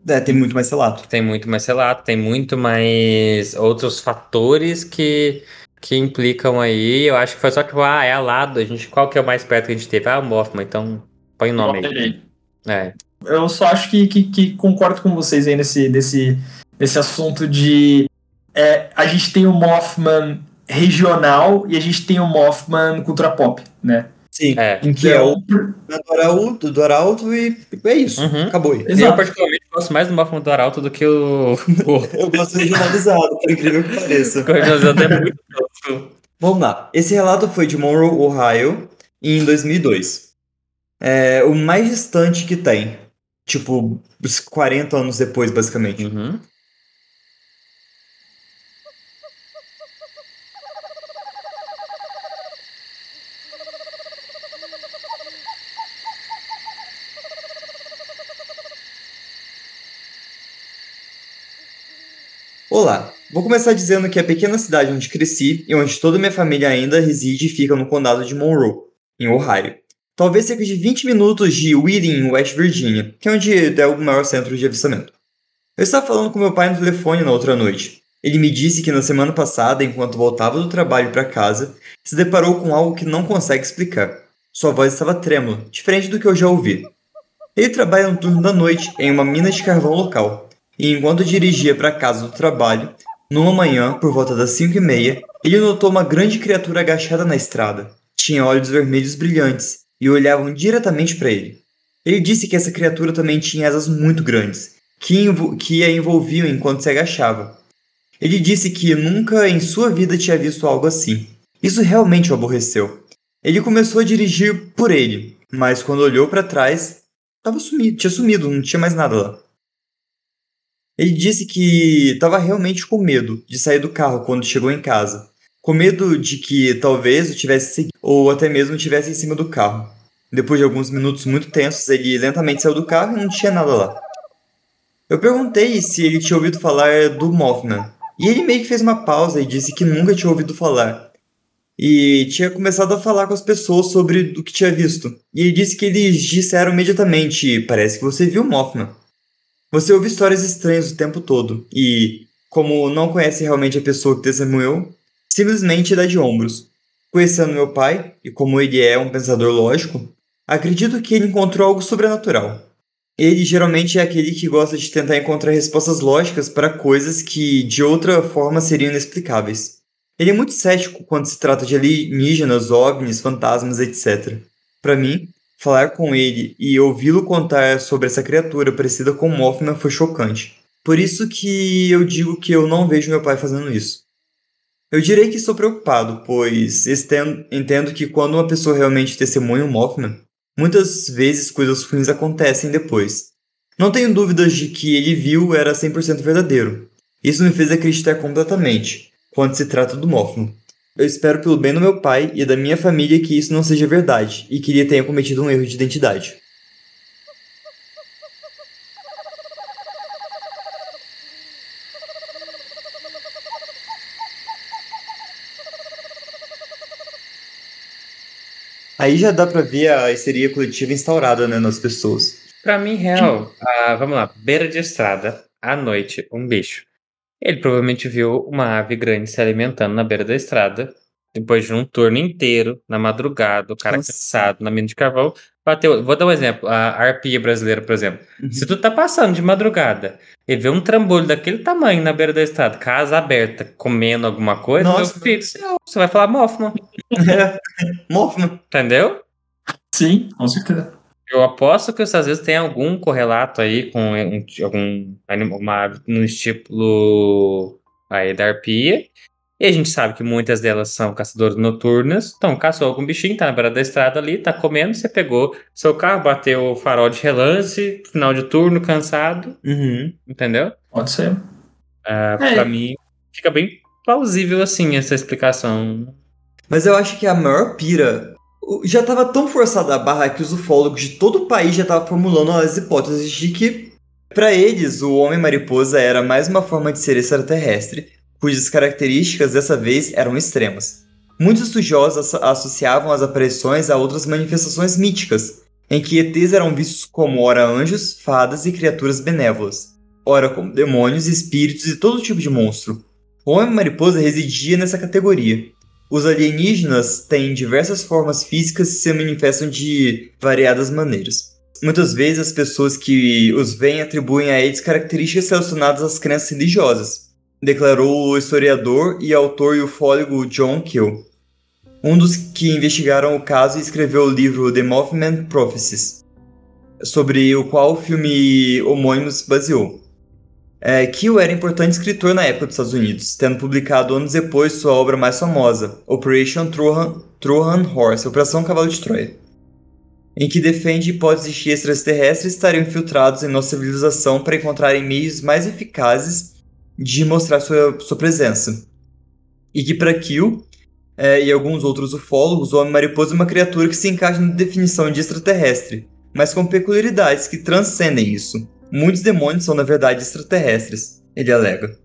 É, tem muito mais relato. Tem muito mais relato, tem muito mais outros fatores que, que implicam aí. Eu acho que foi só que, ah, é alado. A gente, qual que é o mais perto que a gente teve? Ah, o Mothman, então põe o nome aí. Alterei. É. Eu só acho que, que, que concordo com vocês aí nesse, nesse, nesse assunto de. é, a gente tem o Mothman regional e a gente tem o Mothman cultura pop, né? Sim. É. Que é o Então, do Arauto, do Arauto e é isso. Uhum. Acabou aí. Eu, Exato. particularmente, gosto mais do Mothman do Arauto do que o. o... Eu gosto regionalizado, por incrível que pareça. o Regionalizado é muito. Vamos lá. Esse relato foi de Monroe, Ohio, em 2002. É o mais distante que tem. Tipo, uns 40 anos depois, basicamente. Uhum. Olá, vou começar dizendo que a pequena cidade onde cresci e onde toda minha família ainda reside fica no condado de Monroe, em Ohio. Talvez cerca de 20 minutos de Wheeling, West Virginia, que é onde é o maior centro de avistamento. Eu estava falando com meu pai no telefone na outra noite. Ele me disse que na semana passada, enquanto voltava do trabalho para casa, se deparou com algo que não consegue explicar. Sua voz estava trêmula, diferente do que eu já ouvi. Ele trabalha no turno da noite em uma mina de carvão local, e enquanto dirigia para casa do trabalho, numa manhã, por volta das 5 e meia, ele notou uma grande criatura agachada na estrada. Tinha olhos vermelhos brilhantes e olhavam diretamente para ele. Ele disse que essa criatura também tinha asas muito grandes, que, que a envolviam enquanto se agachava. Ele disse que nunca em sua vida tinha visto algo assim. Isso realmente o aborreceu. Ele começou a dirigir por ele, mas quando olhou para trás, tava sumido, tinha sumido, não tinha mais nada lá. Ele disse que estava realmente com medo de sair do carro quando chegou em casa. Com medo de que talvez o tivesse seguido, ou até mesmo estivesse em cima do carro. Depois de alguns minutos muito tensos, ele lentamente saiu do carro e não tinha nada lá. Eu perguntei se ele tinha ouvido falar do Mothman, e ele meio que fez uma pausa e disse que nunca tinha ouvido falar. E tinha começado a falar com as pessoas sobre o que tinha visto. E ele disse que eles disseram imediatamente: Parece que você viu o Mothman. Você ouve histórias estranhas o tempo todo, e, como não conhece realmente a pessoa que testemunhou, simplesmente dá de ombros. Conhecendo meu pai, e como ele é um pensador lógico, acredito que ele encontrou algo sobrenatural. Ele geralmente é aquele que gosta de tentar encontrar respostas lógicas para coisas que de outra forma seriam inexplicáveis. Ele é muito cético quando se trata de alienígenas, ovnis, fantasmas, etc. Para mim, falar com ele e ouvi-lo contar sobre essa criatura parecida com Mothman foi chocante. Por isso que eu digo que eu não vejo meu pai fazendo isso. Eu direi que estou preocupado, pois entendo que quando uma pessoa realmente testemunha um Mothman, muitas vezes coisas ruins acontecem depois. Não tenho dúvidas de que ele viu era 100% verdadeiro. Isso me fez acreditar completamente, quando se trata do Mothman. Eu espero pelo bem do meu pai e da minha família que isso não seja verdade e que ele tenha cometido um erro de identidade. Aí já dá pra ver a histeria coletiva instaurada né, nas pessoas. Pra mim, real, ah, vamos lá, beira de estrada, à noite, um bicho. Ele provavelmente viu uma ave grande se alimentando na beira da estrada depois de um turno inteiro, na madrugada, o cara Nossa. cansado, na mina de carvão, bateu. Vou dar um exemplo, a arpia brasileira, por exemplo. Uhum. Se tu tá passando de madrugada e vê um trambolho daquele tamanho na beira da estrada, casa aberta, comendo alguma coisa, Nossa. meu filho, céu, você vai falar Mothman, É. Entendeu? Sim, com certeza. Eu aposto que isso às vezes tem algum correlato aí com um- algum uma ave no estilo aí da arpia. E a gente sabe que muitas delas são caçadoras noturnas. Então, caçou algum bichinho, tá na beira da estrada ali, tá comendo, você pegou seu carro, bateu o farol de relance, final de turno, cansado, Uhum. entendeu? Pode ser. Ah, É. Pra mim, fica bem plausível assim essa explicação. Mas eu acho que a maior pira o- já tava tão forçada a barra que os ufólogos de todo o país já estavam formulando as hipóteses de que, pra eles, o Homem-Mariposa era mais uma forma de ser extraterrestre, cujas características dessa vez eram extremas. Muitos estudiosos asso- associavam as aparições a outras manifestações míticas, em que ETs eram vistos como ora anjos, fadas e criaturas benévolas, ora como demônios, espíritos e todo tipo de monstro. O Homem-Mariposa residia nessa categoria. Os alienígenas têm diversas formas físicas e se manifestam de variadas maneiras. Muitas vezes as pessoas que os veem atribuem a eles características relacionadas às crenças religiosas, declarou o historiador e autor ufólogo John Keel, um dos que investigaram o caso e escreveu o livro The Mothman Prophecies, sobre o qual o filme homônimo se baseou. É, era importante escritor na época dos Estados Unidos, tendo publicado anos depois sua obra mais famosa, Operation Trojan, Trojan Horse, Operação Cavalo de Troia, em que defende hipóteses de que extraterrestres estariam infiltrados em nossa civilização para encontrarem meios mais eficazes de mostrar sua, sua presença. E que para Keel é, e alguns outros ufólogos, o Homem-Mariposa é uma criatura que se encaixa na definição de extraterrestre, mas com peculiaridades que transcendem isso. Muitos demônios são, na verdade, extraterrestres, ele alega.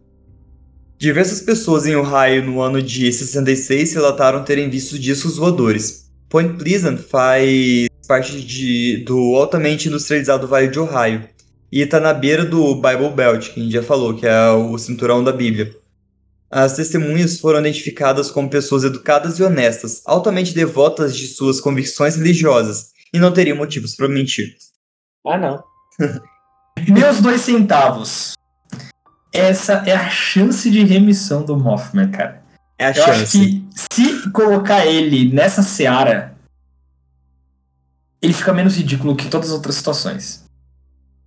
Diversas pessoas em Ohio no ano de 66 relataram terem visto discos voadores. Point Pleasant faz parte de- do altamente industrializado Vale de Ohio e está na beira do Bible Belt, que a gente já falou, que é o cinturão da Bíblia. As testemunhas foram identificadas como pessoas educadas e honestas, altamente devotas de suas convicções religiosas, e não teriam motivos para mentir. Ah, não. Meus dois centavos. Essa é a chance de remissão do Mothman, cara. É a Eu acho chance. que se colocar ele nessa seara, ele fica menos ridículo que todas as outras situações.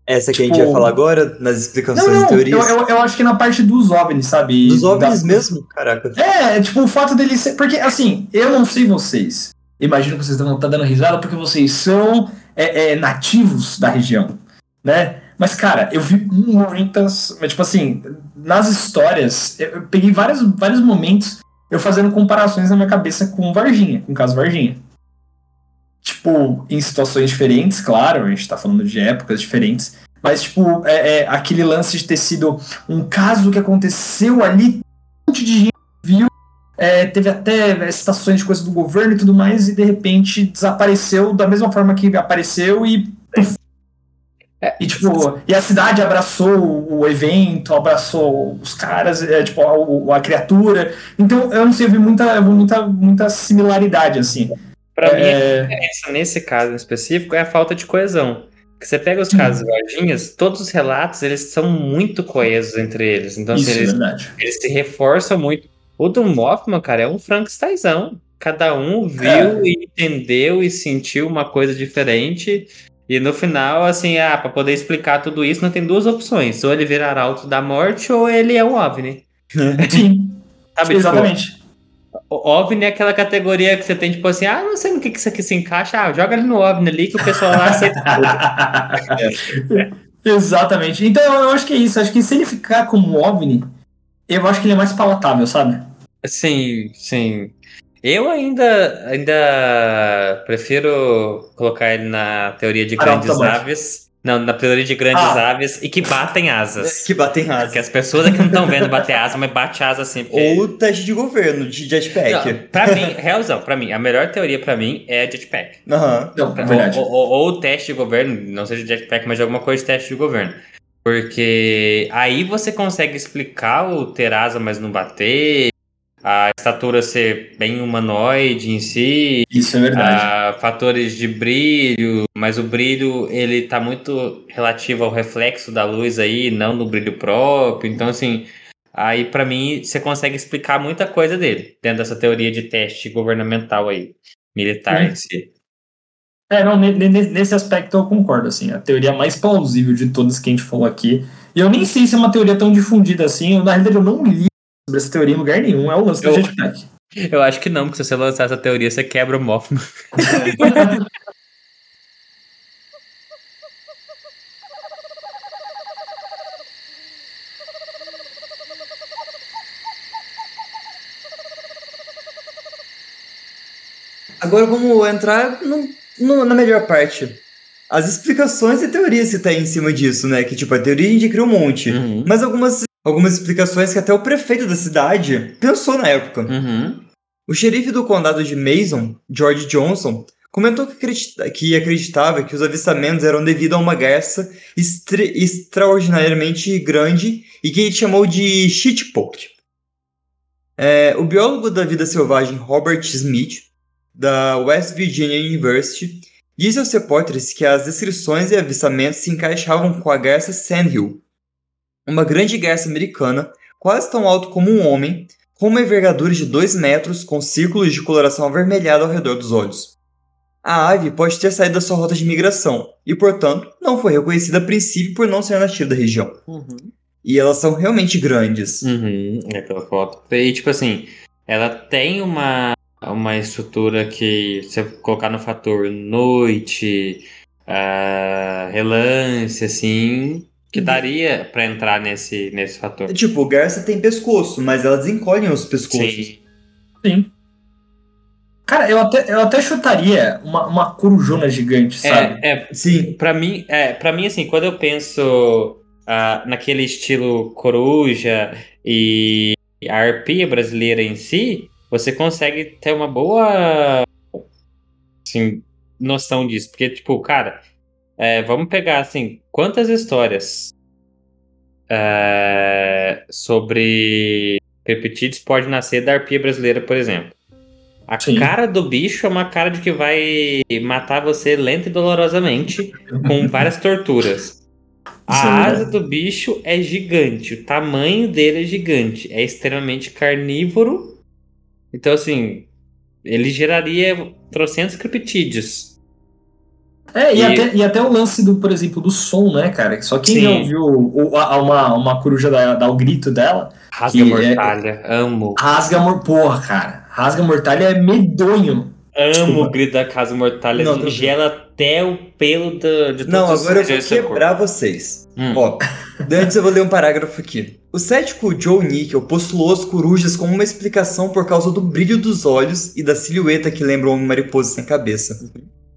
Essa que a gente tipo- vai falar agora, nas explicações Não, não, e eu, teorias. eu, eu acho que na parte dos OVNIs, sabe? Dos OVNIs Da- mesmo? Caraca. É, tipo, o fato dele ser. Porque, assim, eu não sei vocês. Imagino que vocês estão dando risada porque vocês são é, é, nativos da região, né? Mas, cara, eu vi muitas. mas, Tipo assim, nas histórias, eu eu peguei vários, vários momentos eu fazendo comparações na minha cabeça com Varginha, com o caso Varginha. Tipo, em situações diferentes, claro, a gente tá falando de épocas diferentes. Mas, tipo, é, é, aquele lance de ter sido um caso que aconteceu ali, um monte de gente viu, é, teve até citações de coisas do governo e tudo mais, e de repente desapareceu da mesma forma que apareceu e. puf. E, tipo, e a cidade abraçou o evento, abraçou os caras, é, tipo, a, a criatura. Então, eu não sei, eu vi muita, muita, muita similaridade, assim. Pra mim, a É, diferença nesse caso em específico é a falta de coesão. Porque você pega os casos Varginhas, todos os relatos eles são muito coesos entre eles. Então, assim, isso, é eles, verdade. eles se reforçam muito. O do Mothman, cara, é um Frankensteinzão. Cada um viu É. e entendeu e sentiu uma coisa diferente. E no final, assim, ah, pra poder explicar tudo isso, não tem duas opções. Ou ele vira arauto da morte, ou ele é um OVNI. Sim, Sabe? Tipo, exatamente. o OVNI é aquela categoria que você tem, tipo assim, ah, não sei no que, que isso aqui se encaixa, ah, joga ele no OVNI ali que o pessoal lá aceita. Exatamente. Então eu acho que é isso. Acho que se ele ficar como OVNI, eu acho que ele é mais palatável, sabe? Sim, sim. Eu ainda, ainda prefiro colocar ele na teoria de Arauto grandes morte. aves. Não, na teoria de grandes Ah. aves e que batem asas. Que batem Porque asa. as pessoas aqui não estão vendo bater asa, mas bate asa assim. Porque... Ou teste de governo, de jetpack. Não, pra mim, realzão, pra mim, a melhor teoria pra mim é jetpack. Aham. Não, é verdade. Ou, ou, ou teste de governo, não seja jetpack, mas alguma coisa de teste de governo. Porque aí você consegue explicar o ter asa, mas não bater. A estatura ser bem humanoide em si. Isso é verdade. Ah, fatores de brilho, mas o brilho ele tá muito relativo ao reflexo da luz aí, não no brilho próprio. Então, assim, aí para mim você consegue explicar muita coisa dele dentro dessa teoria de teste governamental aí, militar Hum. em si. É, não, ne- ne- nesse aspecto eu concordo, assim. A teoria mais plausível de todas que a gente falou aqui. E eu nem sei se é uma teoria tão difundida assim. eu, Na realidade, eu não li sobre essa teoria em lugar nenhum. É o lance do Eu- jetpack. Eu acho que não, porque se você lançar essa teoria, você quebra o Mothman. Agora vamos entrar no- no- na melhor parte. As explicações e teorias que tem em cima disso, né? Que tipo, a teoria a gente cria um monte. Uhum. Mas algumas, algumas explicações que até o prefeito da cidade pensou na época. Uhum. O xerife do condado de Mason, George Johnson, comentou que, acredita- que acreditava que os avistamentos eram devido a uma garça extraordinariamente grande e que ele chamou de shitpoke. É, o biólogo da vida selvagem Robert Smith, da West Virginia University, disse aos repórteres que as descrições e avistamentos se encaixavam com a garça Sandhill, uma grande garça americana quase tão alto como um homem, com uma envergadura de 2 metros com círculos de coloração avermelhada ao redor dos olhos. A ave pode ter saído da sua rota de migração e, portanto, não foi reconhecida a princípio por não ser nativa da região. Uhum. E elas são realmente grandes. Uhum, é pela foto. E tipo assim, ela tem uma, uma estrutura que se você colocar no fator noite, ah, relance, assim, que Uhum. daria pra entrar nesse, nesse fator. Tipo, garça tem pescoço, mas elas encolhem os pescoços. Sim. Sim. Cara, eu até, eu até chutaria uma, uma corujona gigante, sabe? É, é, Sim. Pra mim, é, pra mim, assim, quando eu penso ah, naquele estilo coruja e a arpia brasileira em si, você consegue ter uma boa assim, noção disso. Porque, tipo, cara, é, vamos pegar, assim, quantas histórias é, sobre peptídeos pode nascer da arpia brasileira, por exemplo. A Sim. cara do bicho é uma cara de que vai matar você lenta e dolorosamente, com várias torturas. A é asa do bicho é gigante, o tamanho dele é gigante, é extremamente carnívoro. Então, assim, ele geraria trocentos criptídeos. É, e, E- Até, e até o lance do, por exemplo, do som, né, cara? Só quem Sim. já ouviu o- a- uma, uma coruja dar, dar o grito dela, Rasga Que é- mortalha, amo. rasga mor... Porra, cara. Rasga mortalha é medonho. Amo Desculpa. o grito da casa mortalha, Não, tranquilo. gela até o pelo do, de Não, agora eu vou quebrar vocês. corpo. Hum. Ó, antes eu vou ler um parágrafo aqui. O cético Joe Nickel postulou as corujas como uma explicação por causa do brilho dos olhos e da silhueta que lembra uma mariposa sem cabeça.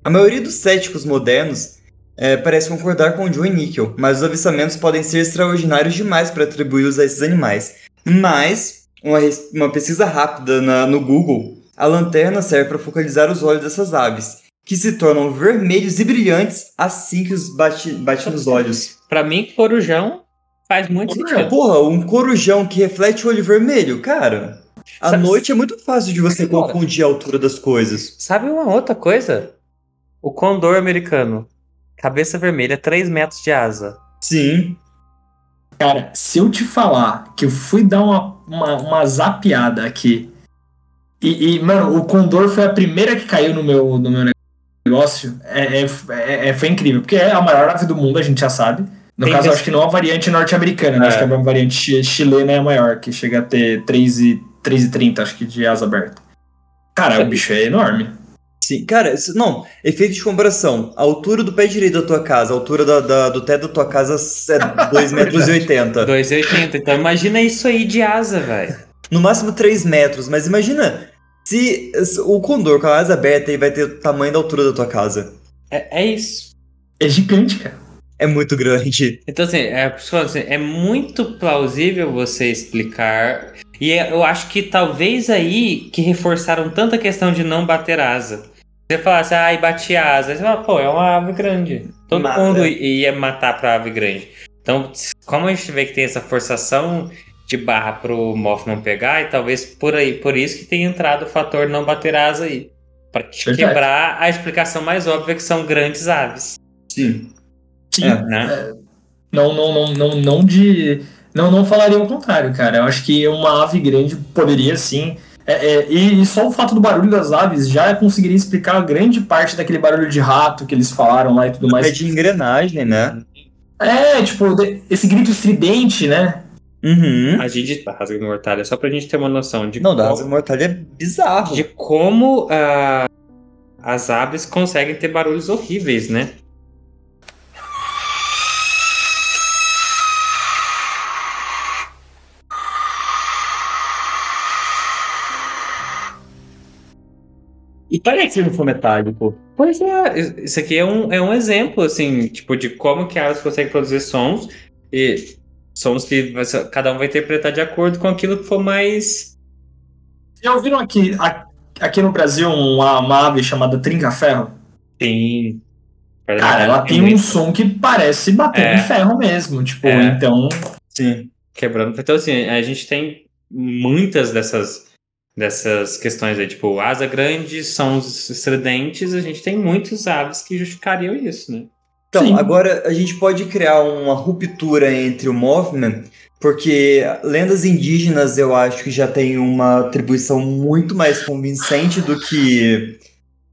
A maioria dos céticos modernos eh, parece concordar com o Joe Nickel, mas os avistamentos podem ser extraordinários demais para atribuí-los a esses animais. Mas, uma, uma pesquisa rápida na- no Google, a lanterna serve para focalizar os olhos dessas aves, que se tornam vermelhos e brilhantes assim que os bate, bate nos olhos. Pra mim, corujão faz muito Corujão. sentido. Porra, um corujão que reflete o olho vermelho, cara. À noite é muito fácil de você confundir a altura das coisas. Sabe uma outra coisa? O condor americano. Cabeça vermelha, 3 metros de asa. Sim. Cara, se eu te falar que eu fui dar uma, uma, uma zapeada aqui e, e, mano, o Condor foi a primeira que caiu no meu, no meu negócio, é, é- é- é- foi incrível, porque é a maior ave do mundo, a gente já sabe. No Tem caso, acho que não a variante norte-americana, né? É. acho que a variante chi- chilena é a maior, que chega a ter 3,30, 3,30, acho que, de asa aberta. Cara, o bicho é enorme. Sim. Cara, isso- não, efeito de comparação. A altura do pé direito da tua casa, a altura da, da- do teto da tua casa é 2,80 metros. e 80. 2,80. Então imagina isso aí de asa, velho. No máximo 3 metros, mas imagina se se o condor com a asa aberta aí vai ter o tamanho da altura da tua casa. É, é isso. É gigante, cara. É muito grande. Então, assim, é, assim, é muito plausível você explicar. E é- eu acho que talvez aí que reforçaram tanta questão de não bater asa. Você falasse, ah, e bati a asa. Aí você fala, pô, é uma ave grande. Todo Mata. mundo ia matar pra ave grande. Então, como a gente vê que tem essa forçação de barra pro Mothman pegar, e talvez por aí, por isso que tenha entrado o fator não bater asa aí. Pra te Verdade. quebrar a explicação mais óbvia que são grandes aves. Sim. Sim. É, né? Não, não, não, não, não de. Não, não falaria o contrário, cara. Eu acho que uma ave grande poderia sim. É, é, e, e só o fato do barulho das aves já conseguiria explicar grande parte daquele barulho de rato que eles falaram lá e tudo É mais. de engrenagem, né? É, tipo, de- esse grito estridente, né? Uhum. A gente da rasga mortalha, só pra gente ter uma noção de Não, da como, asa mortalha é bizarro. de como ah, as aves conseguem ter barulhos horríveis, né? E parece que não for metálico. Pois é, isso aqui é um, é um exemplo, assim, tipo, de como que a aves conseguem produzir sons e sons que cada um vai interpretar de acordo com aquilo que for mais. Já ouviram aqui, aqui no Brasil uma, uma ave chamada trinca-ferro? Sim. Cara, ela tem um som que parece bater É. em ferro mesmo. Tipo, É. então. Sim. Quebrando. Então, assim, a gente tem muitas dessas, dessas questões aí, tipo, asa grande, sons estridentes, a gente tem muitas aves que justificariam isso, né? Então, Sim. agora a gente pode criar uma ruptura entre o Mothman, porque lendas indígenas eu acho que já tem uma atribuição muito mais convincente do que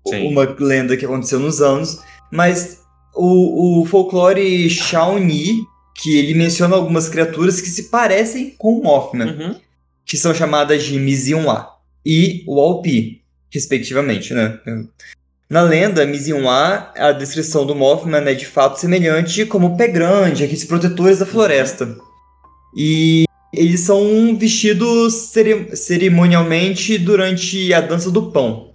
Sim. uma lenda que aconteceu nos anos, mas o, o folclore Shawnee, que ele menciona algumas criaturas que se parecem com o Mothman, Uhum. que são chamadas de Miziunwa e Walpi, respectivamente, né? Na lenda, Miziunwa, a descrição do Mothman é de fato semelhante como o pé grande, aqueles protetores da floresta. E eles são vestidos cere- cerimonialmente durante a dança do pão.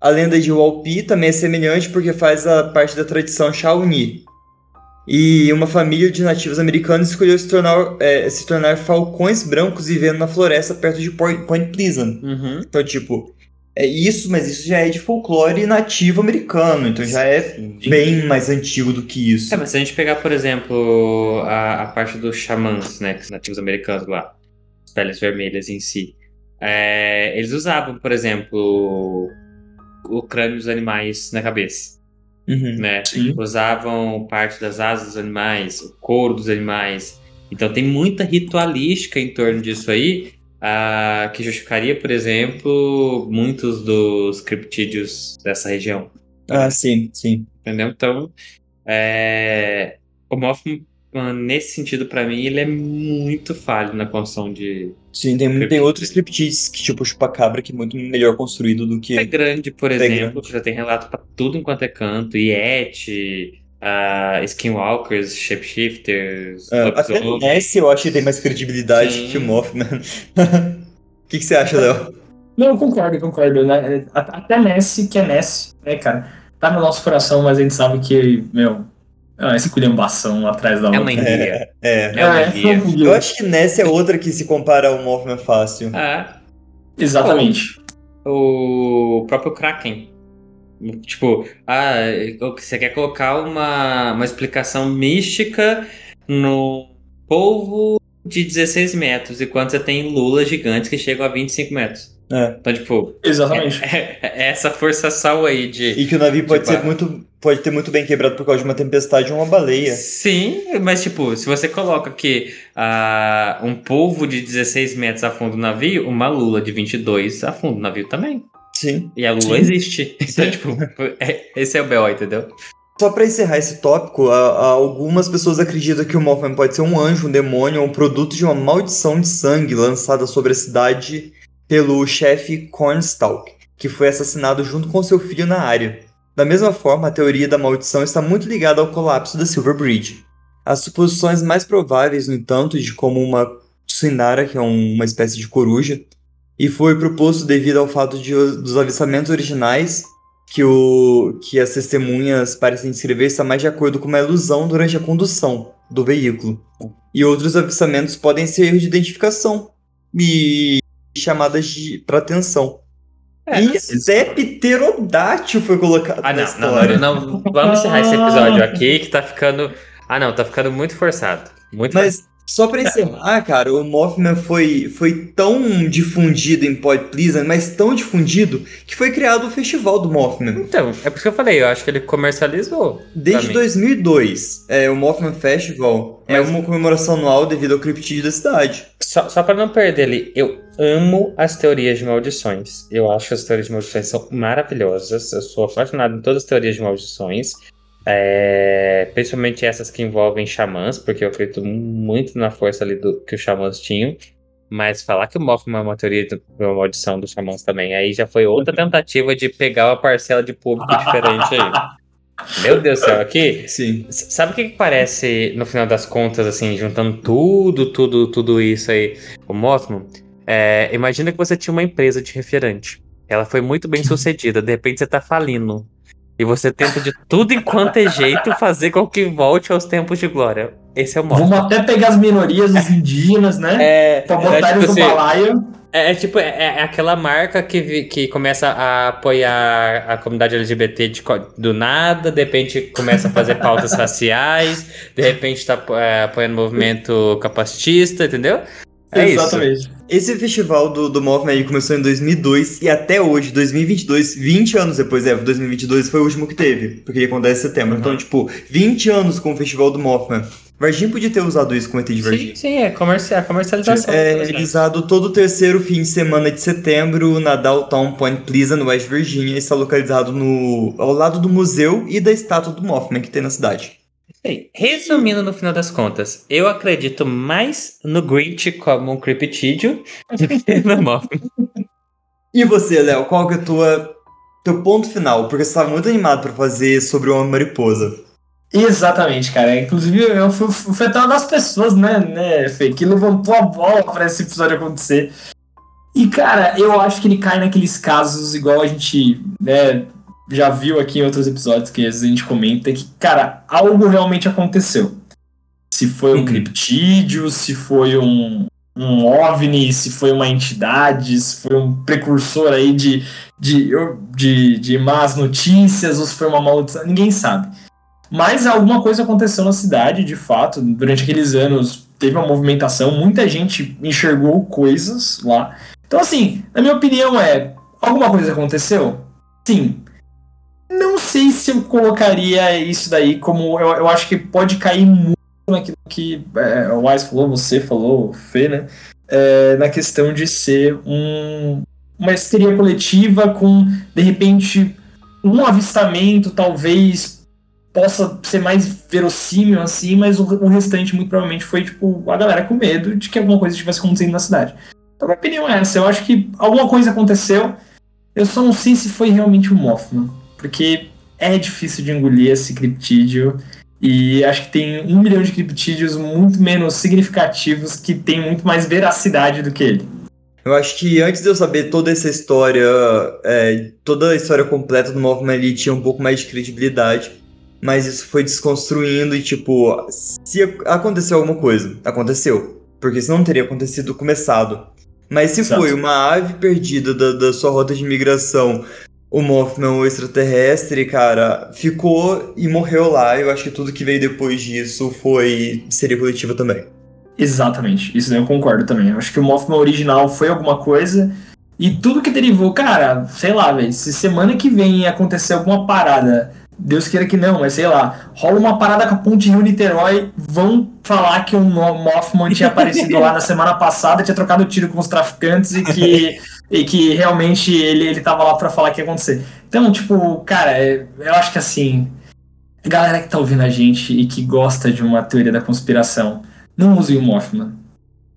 A lenda de Walpi também é semelhante porque faz a parte da tradição Shawnee. E uma família de nativos americanos escolheu se tornar, é, se tornar falcões brancos vivendo na floresta perto de Point, Pleasant. Uhum. Então, tipo, é isso, mas isso já é de folclore nativo americano, então já é bem mais antigo do que isso. É, mas se a gente pegar, por exemplo, a, a parte dos xamãs, né, nativos americanos lá, as peles vermelhas em si, é, eles usavam, por exemplo, o crânio dos animais na cabeça, Uhum. né? Sim. Usavam parte das asas dos animais, o couro dos animais. Então tem muita ritualística em torno disso aí, ah, que justificaria, por exemplo, muitos dos criptídeos dessa região. Ah, sim, sim. Entendeu? Então, é... o Mothman, nesse sentido, pra mim, ele é muito falho na construção de. Sim, tem, tem outros criptides, que tipo o chupacabra, que é muito melhor construído do É que. grande, por É exemplo, grande. que já tem relato pra tudo enquanto é canto, Yeti, ah, Skinwalkers, Shapeshifters, Ah, até nesse eu acho que tem mais credibilidade Sim. que o Mothman. O que, que você acha, Léo? Não, eu concordo, eu concordo. Né? A- Até Ness, que é Ness, né, cara? Tá no nosso coração, mas a gente sabe que, meu, é essa culhambação atrás da É outra. uma enguia. É. É uma É, enguia. Eu acho que Ness é outra que se compara ao Mothman fácil. Ah, Exatamente. o próprio Kraken. Tipo, ah, você quer colocar uma, uma explicação mística no polvo de 16 metros, enquanto você tem lulas gigantes que chegam a 25 metros. É. Então, tipo, Exatamente. é, é essa forçação aí de. E que o navio pode Tipo, ser muito. Pode ter muito bem quebrado por causa de uma tempestade ou uma baleia. Sim, mas tipo, se você coloca que ah, um polvo de 16 metros afunda o navio, uma lula de 22 afunda o navio também. Sim. E a lula Sim. existe. Então, tipo, é- esse é o B.O., entendeu? Só pra encerrar esse tópico, a- a- algumas pessoas acreditam que o Mothman pode ser um anjo, um demônio ou um produto de uma maldição de sangue lançada sobre a cidade pelo chefe Cornstalk, que foi assassinado junto com seu filho na área. Da mesma forma, a teoria da maldição está muito ligada ao colapso da Silver Bridge. As suposições mais prováveis, no entanto, de como uma Tsunara, que é um- uma espécie de coruja, e foi proposto devido ao fato de, dos avistamentos originais que, o, que as testemunhas parecem descrever está mais de acordo com uma ilusão durante a condução do veículo. E outros avistamentos podem ser de identificação e chamadas de para atenção. É, e pterodátil foi colocado Ah, na não, não, história. não, não. Vamos encerrar esse episódio aqui que tá ficando. Ah, não, tá ficando muito forçado. Muito Mas Só pra encerrar, cara, o Mothman foi, foi tão difundido em Pod Pleasant, mas tão difundido, que foi criado o Festival do Mothman. Então, é por isso que eu falei, eu acho que ele comercializou. Desde 2002, é, o Mothman Festival é uma comemoração anual devido ao criptídeo da cidade. Só, só pra não perder ali, eu amo as teorias de maldições. Eu acho que as teorias de maldições são maravilhosas. Eu sou apaixonado em todas as teorias de maldições. É, principalmente essas que envolvem xamãs, porque eu acredito muito na força ali do, que os xamãs tinham. Mas falar que o Mothman é uma teoria de uma maldição dos xamãs também, aí já foi outra tentativa de pegar uma parcela de público diferente aí. Meu Deus do céu, aqui. Sim. Sabe o que, que parece, no final das contas, assim, juntando tudo, tudo, tudo isso aí, o Mothman? É, imagina que você tinha uma empresa de refrigerante. Ela foi muito bem sucedida, de repente você tá falindo. E você tenta de tudo enquanto é jeito fazer com que volte aos tempos de glória. Esse é o modo. Vamos até pegar as minorias, os indígenas, né? É, pra botar é, tipo eles no assim, balaio. É, é tipo, é, é aquela marca que, que começa a apoiar a comunidade LGBT de do nada, de repente começa a fazer pautas raciais, de repente tá é, apoiando o movimento capacitista, entendeu? É isso. Exatamente. Esse festival do, do Mothman ele começou em 2002 e até hoje, 2022, 20 anos depois, é, 2022 foi o último que teve, porque acontece em setembro. Então, tipo, 20 anos com o festival do Mothman. Varginha podia ter usado isso como ET de Varginha. Sim, sim, é comercial, comercialização. É realizado todo o terceiro fim de semana de setembro na Downtown Point Pleasant, West Virginia. e Está localizado no, ao lado do museu e da estátua do Mothman que tem na cidade. Bem, Resumindo, no final das contas, eu acredito mais no Grinch como um criptídeo do que no Mothman. E você, Léo, qual que é a tua teu ponto final? Porque você estava muito animado para fazer sobre o Homem Mariposa. Exatamente, cara. Inclusive, eu fui, fui até uma das pessoas, né, né, Fê, que levantou a bola pra esse episódio acontecer. E, cara, eu acho que ele cai naqueles casos, igual a gente, né, já viu aqui em outros episódios, que às vezes a gente comenta, que, cara, algo realmente aconteceu. Se foi um Uhum. criptídeo, se foi um, um OVNI, se foi uma entidade, se foi um precursor aí de, de, de, de más notícias, ou se foi uma maldição, ninguém sabe. Mas alguma coisa aconteceu na cidade, de fato. Durante aqueles anos teve uma movimentação, muita gente enxergou coisas lá. Então, assim, na minha opinião é: alguma coisa aconteceu? Sim. Sei se eu colocaria isso daí como. Eu, eu acho que pode cair muito naquilo que é, o Wise falou, você falou, o Fê, né? É, na questão de ser um, uma histeria coletiva com, de repente, um avistamento, talvez possa ser mais verossímil assim, mas o, o restante muito provavelmente foi tipo a galera com medo de que alguma coisa estivesse acontecendo na cidade. Então minha opinião é essa, eu acho que alguma coisa aconteceu, eu só não sei se foi realmente o Mothman, porque é difícil de engolir esse criptídeo e acho que tem um milhão de criptídeos muito menos significativos que tem muito mais veracidade do que ele. Eu acho que antes de eu saber toda essa história, é, toda a história completa do Mothman ali tinha um pouco mais de credibilidade. Mas isso foi desconstruindo e, tipo, se ac- aconteceu alguma coisa, aconteceu. Porque senão não teria acontecido começado. Mas se Exato. foi uma ave perdida da, da sua rota de migração, o Mothman, o extraterrestre, cara, ficou e morreu lá. Eu acho que tudo que veio depois disso foi seria coletiva também. Exatamente, isso eu concordo também. Eu acho que o Mothman original foi alguma coisa e tudo que derivou, cara, sei lá, velho, se semana que vem acontecer alguma parada, Deus queira que não, mas sei lá, rola uma parada com a Ponte Rio-Niterói, vão falar que o Mo- Mothman tinha aparecido lá na semana passada, tinha trocado tiro com os traficantes e que, e que realmente ele, ele tava lá pra falar que ia acontecer. Então, tipo, cara, é- eu acho que assim, galera que tá ouvindo a gente e que gosta de uma teoria da conspiração, não use o Mothman.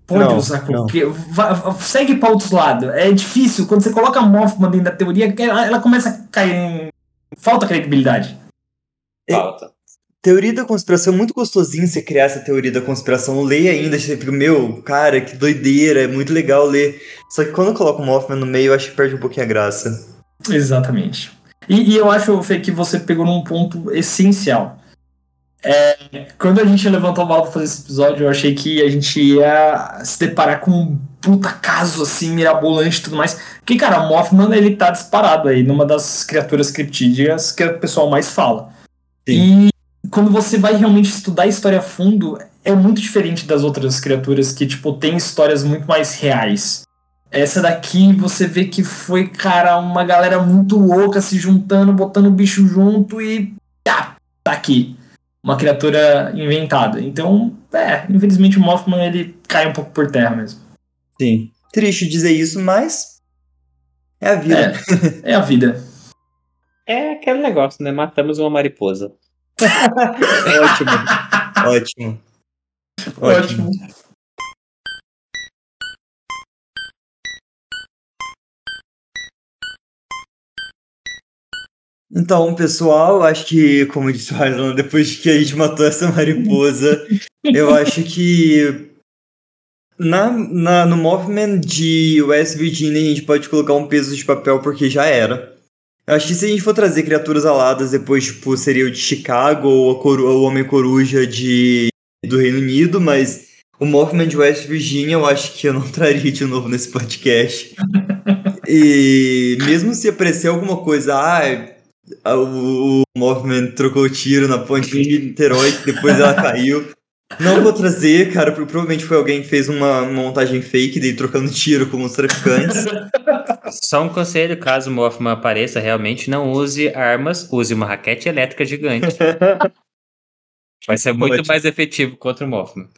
Pode Não, usar qualquer. segue para outros lados. É difícil. Quando você coloca Mothman dentro da teoria, ela, ela começa a cair em. Falta credibilidade. Falta. Teoria da conspiração é muito gostosinho você criar essa teoria da conspiração. Leia ainda, você fica, meu, cara, que doideira, é muito legal ler. Só que quando coloca o Mothman no meio, eu acho que perde um pouquinho a graça. Exatamente. E, e eu acho, Fê, que você pegou num ponto essencial. É, quando a gente levantou a bola pra fazer esse episódio, eu achei que a gente ia se deparar com puta caso assim, mirabolante e tudo mais. Porque, cara, o Mothman ele tá disparado aí numa das criaturas criptídeas que o pessoal mais fala. E quando você vai realmente estudar a história a fundo, é muito diferente das outras criaturas que, tipo, tem histórias muito mais reais. Essa daqui você vê que foi, cara, uma galera muito louca se juntando, botando o bicho junto e. Ah, tá aqui. Uma criatura inventada. Então, é, infelizmente o Mothman ele cai um pouco por terra mesmo. Sim. Triste dizer isso, mas. É a vida. É, é a vida. É aquele negócio, né? Matamos uma mariposa. Ótimo. Ótimo. Ótimo. Então, pessoal, acho que, como disse o Harlan, depois que a gente matou essa mariposa, eu acho que na, na, no movimento de West Virginia a gente pode colocar um peso de papel porque já era. Eu acho que se a gente for trazer criaturas aladas, depois, tipo, seria o de Chicago ou coru o Homem-Coruja de do Reino Unido, mas o Movement de West Virginia eu acho que eu não traria de novo nesse podcast. e mesmo se aparecer alguma coisa, ah, o, o Movement trocou tiro na ponte de Niterói, depois ela caiu. Não vou trazer, cara, porque provavelmente foi alguém que fez uma, montagem fake dele trocando tiro com os traficantes. Só um conselho, caso o Mothman apareça, realmente não use armas, use uma raquete elétrica gigante. Vai ser muito mais efetivo contra o Mothman.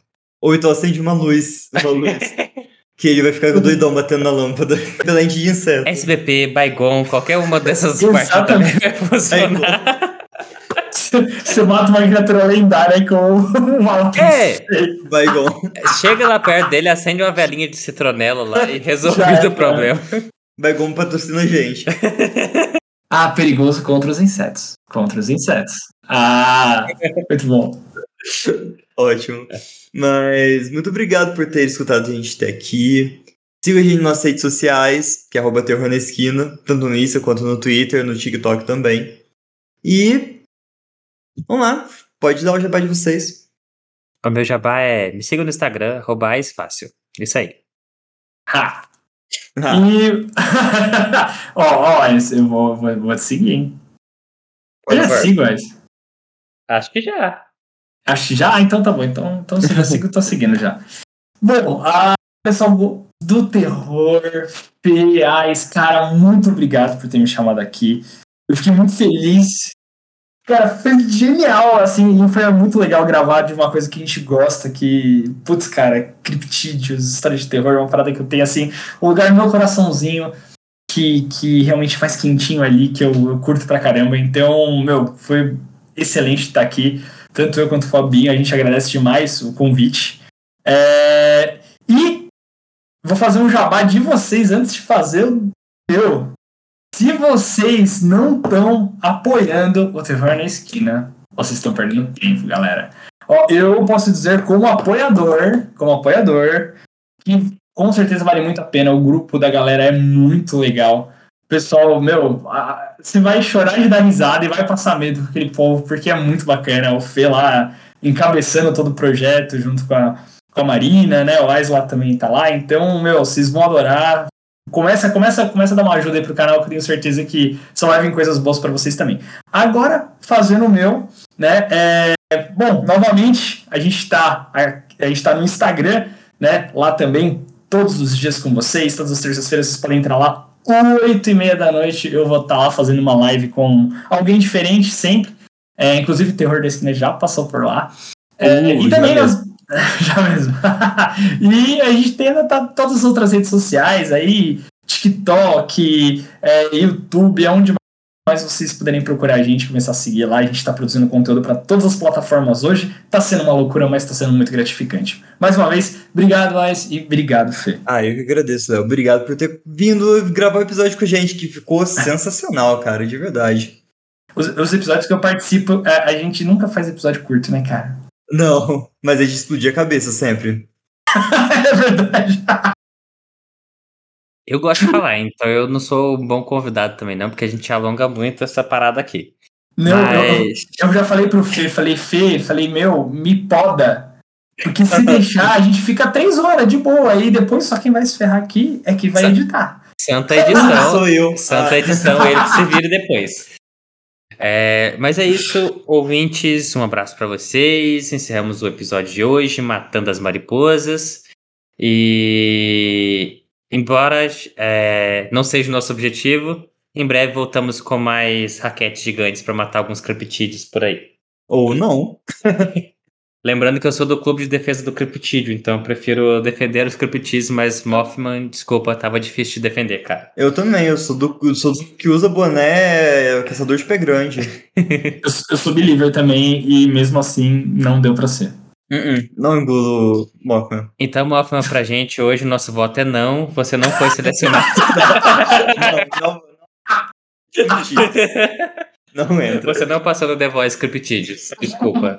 Ou então acende uma luz, uma luz. que ele vai ficar doidão batendo na lâmpada. Repelente de inseto. SBP, Baigon, qualquer uma dessas partes também vai funcionar. Você mata uma criatura lendária com uma É. Vai. Chega lá perto dele, acende uma velinha de citronela lá e resolvido era. o problema. Vai igual patrocina a gente. Ah, perigoso contra os insetos. Contra os insetos. Ah, muito bom. Ótimo. Mas muito obrigado por ter escutado a gente até aqui. Siga a gente nas nossas redes sociais, que é arroba Terror na Esquina, tanto no Insta quanto no Twitter, no TikTok também. E vamos lá, pode dar o jabá de vocês. O meu jabá é me siga no Instagram, arroba fácil. Isso aí. Ha. Ah, E. Ó, ó, esse eu vou, vou, vou te seguir, hein? Eu já sigo, esse. Acho que já. Acho que já? Ah, então tá bom. Então, então se eu já sigo, eu tô seguindo já. Bom, a pessoal do- terror, Feais, cara, muito obrigado por ter me chamado aqui. Eu fiquei muito feliz. Cara, foi genial, assim, e foi muito legal gravar de uma coisa que a gente gosta, que, putz, cara, criptídeos, histórias de terror, é uma parada que eu tenho, assim, um lugar no meu coraçãozinho que, que realmente faz quentinho ali, que eu, eu curto pra caramba. Então, meu, foi excelente estar aqui tanto eu quanto o Fabinho, a gente agradece demais o convite. É, E vou fazer um jabá de vocês antes de fazer o meu. Se vocês não estão apoiando o Terror na Esquina, vocês estão perdendo tempo, galera. Ó, eu posso dizer como apoiador, como apoiador, que com certeza vale muito a pena. O grupo da galera é muito legal. Pessoal, meu, você vai chorar de dar risada e vai passar medo com aquele povo, porque é muito bacana. O Fê lá encabeçando todo o projeto junto com a, com a Marina, né? O Ais lá também tá lá. Então, meu, vocês vão adorar. Começa, começa, começa a dar uma ajuda aí pro canal, que eu tenho certeza que só vai vir coisas boas para vocês também. Agora, fazendo o meu, né? É, bom, novamente, a gente tá, a, a gente tá no Instagram, né? Lá também, todos os dias com vocês, todas as terças-feiras vocês podem entrar lá, oito e meia da noite eu vou estar lá fazendo uma live com alguém diferente sempre. É, inclusive o Terror da Esquina já passou por lá. É, Uh, e também já nós... já mesmo. e a gente tem tá, todas as outras redes sociais aí, TikTok, é, YouTube, aonde mais vocês puderem procurar a gente, começar a seguir lá. A gente está produzindo conteúdo para todas as plataformas hoje. Tá sendo uma loucura, mas está sendo muito gratificante. Mais uma vez, obrigado, Ais, e obrigado, Fê. Ah, eu que agradeço, Léo. Obrigado por ter vindo gravar o episódio com a gente, que ficou sensacional, cara, de verdade. Os, os episódios que eu participo, a, a gente nunca faz episódio curto, né, cara? Não, mas a gente explodia a cabeça sempre. é verdade. Eu gosto de falar, então eu não sou um bom convidado também, não, porque a gente alonga muito essa parada aqui. Não, eu, eu- Mas eu já falei pro Fê, falei, Fê, falei, meu, me poda. Porque se deixar, a gente fica três horas de boa. Aí depois só quem vai se ferrar aqui é que vai Sa- editar. santa Ah, edição. sou eu. Santa edição, ele que se vire depois. É, mas é isso, ouvintes. Um abraço para vocês. Encerramos o episódio de hoje, Matando as Mariposas. E embora é, não seja o nosso objetivo, em breve voltamos com mais raquetes gigantes para matar alguns creptídeos por aí. Ou não. Lembrando que eu sou do clube de defesa do creptídeo, então eu prefiro defender os creptídeos, mas Mothman, desculpa, tava difícil de defender, cara. Eu também, eu sou do, eu sou do que usa boné caçador de pé grande. eu, eu sou believer também e mesmo assim não deu pra ser. Uh -uh, não engulo Mothman. Então, Mothman, pra gente, hoje o nosso voto é não, você não foi selecionado. não, não, não. Não entra. Você não passou no The Voice Creptídeos, desculpa.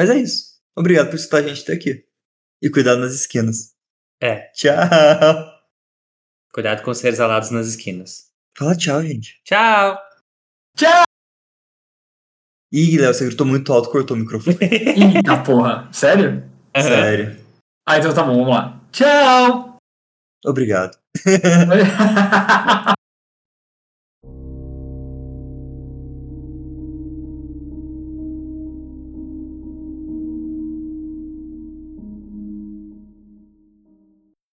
Mas é isso. Obrigado por escutar a gente até aqui. E cuidado nas esquinas. É. Tchau. Cuidado com os seres alados nas esquinas. Fala tchau, gente. Tchau. Tchau. Ih, Léo, você gritou muito alto, cortou o microfone. Eita porra. Sério? Uhum. Sério. Ah, então tá bom, vamos lá. Tchau. Obrigado.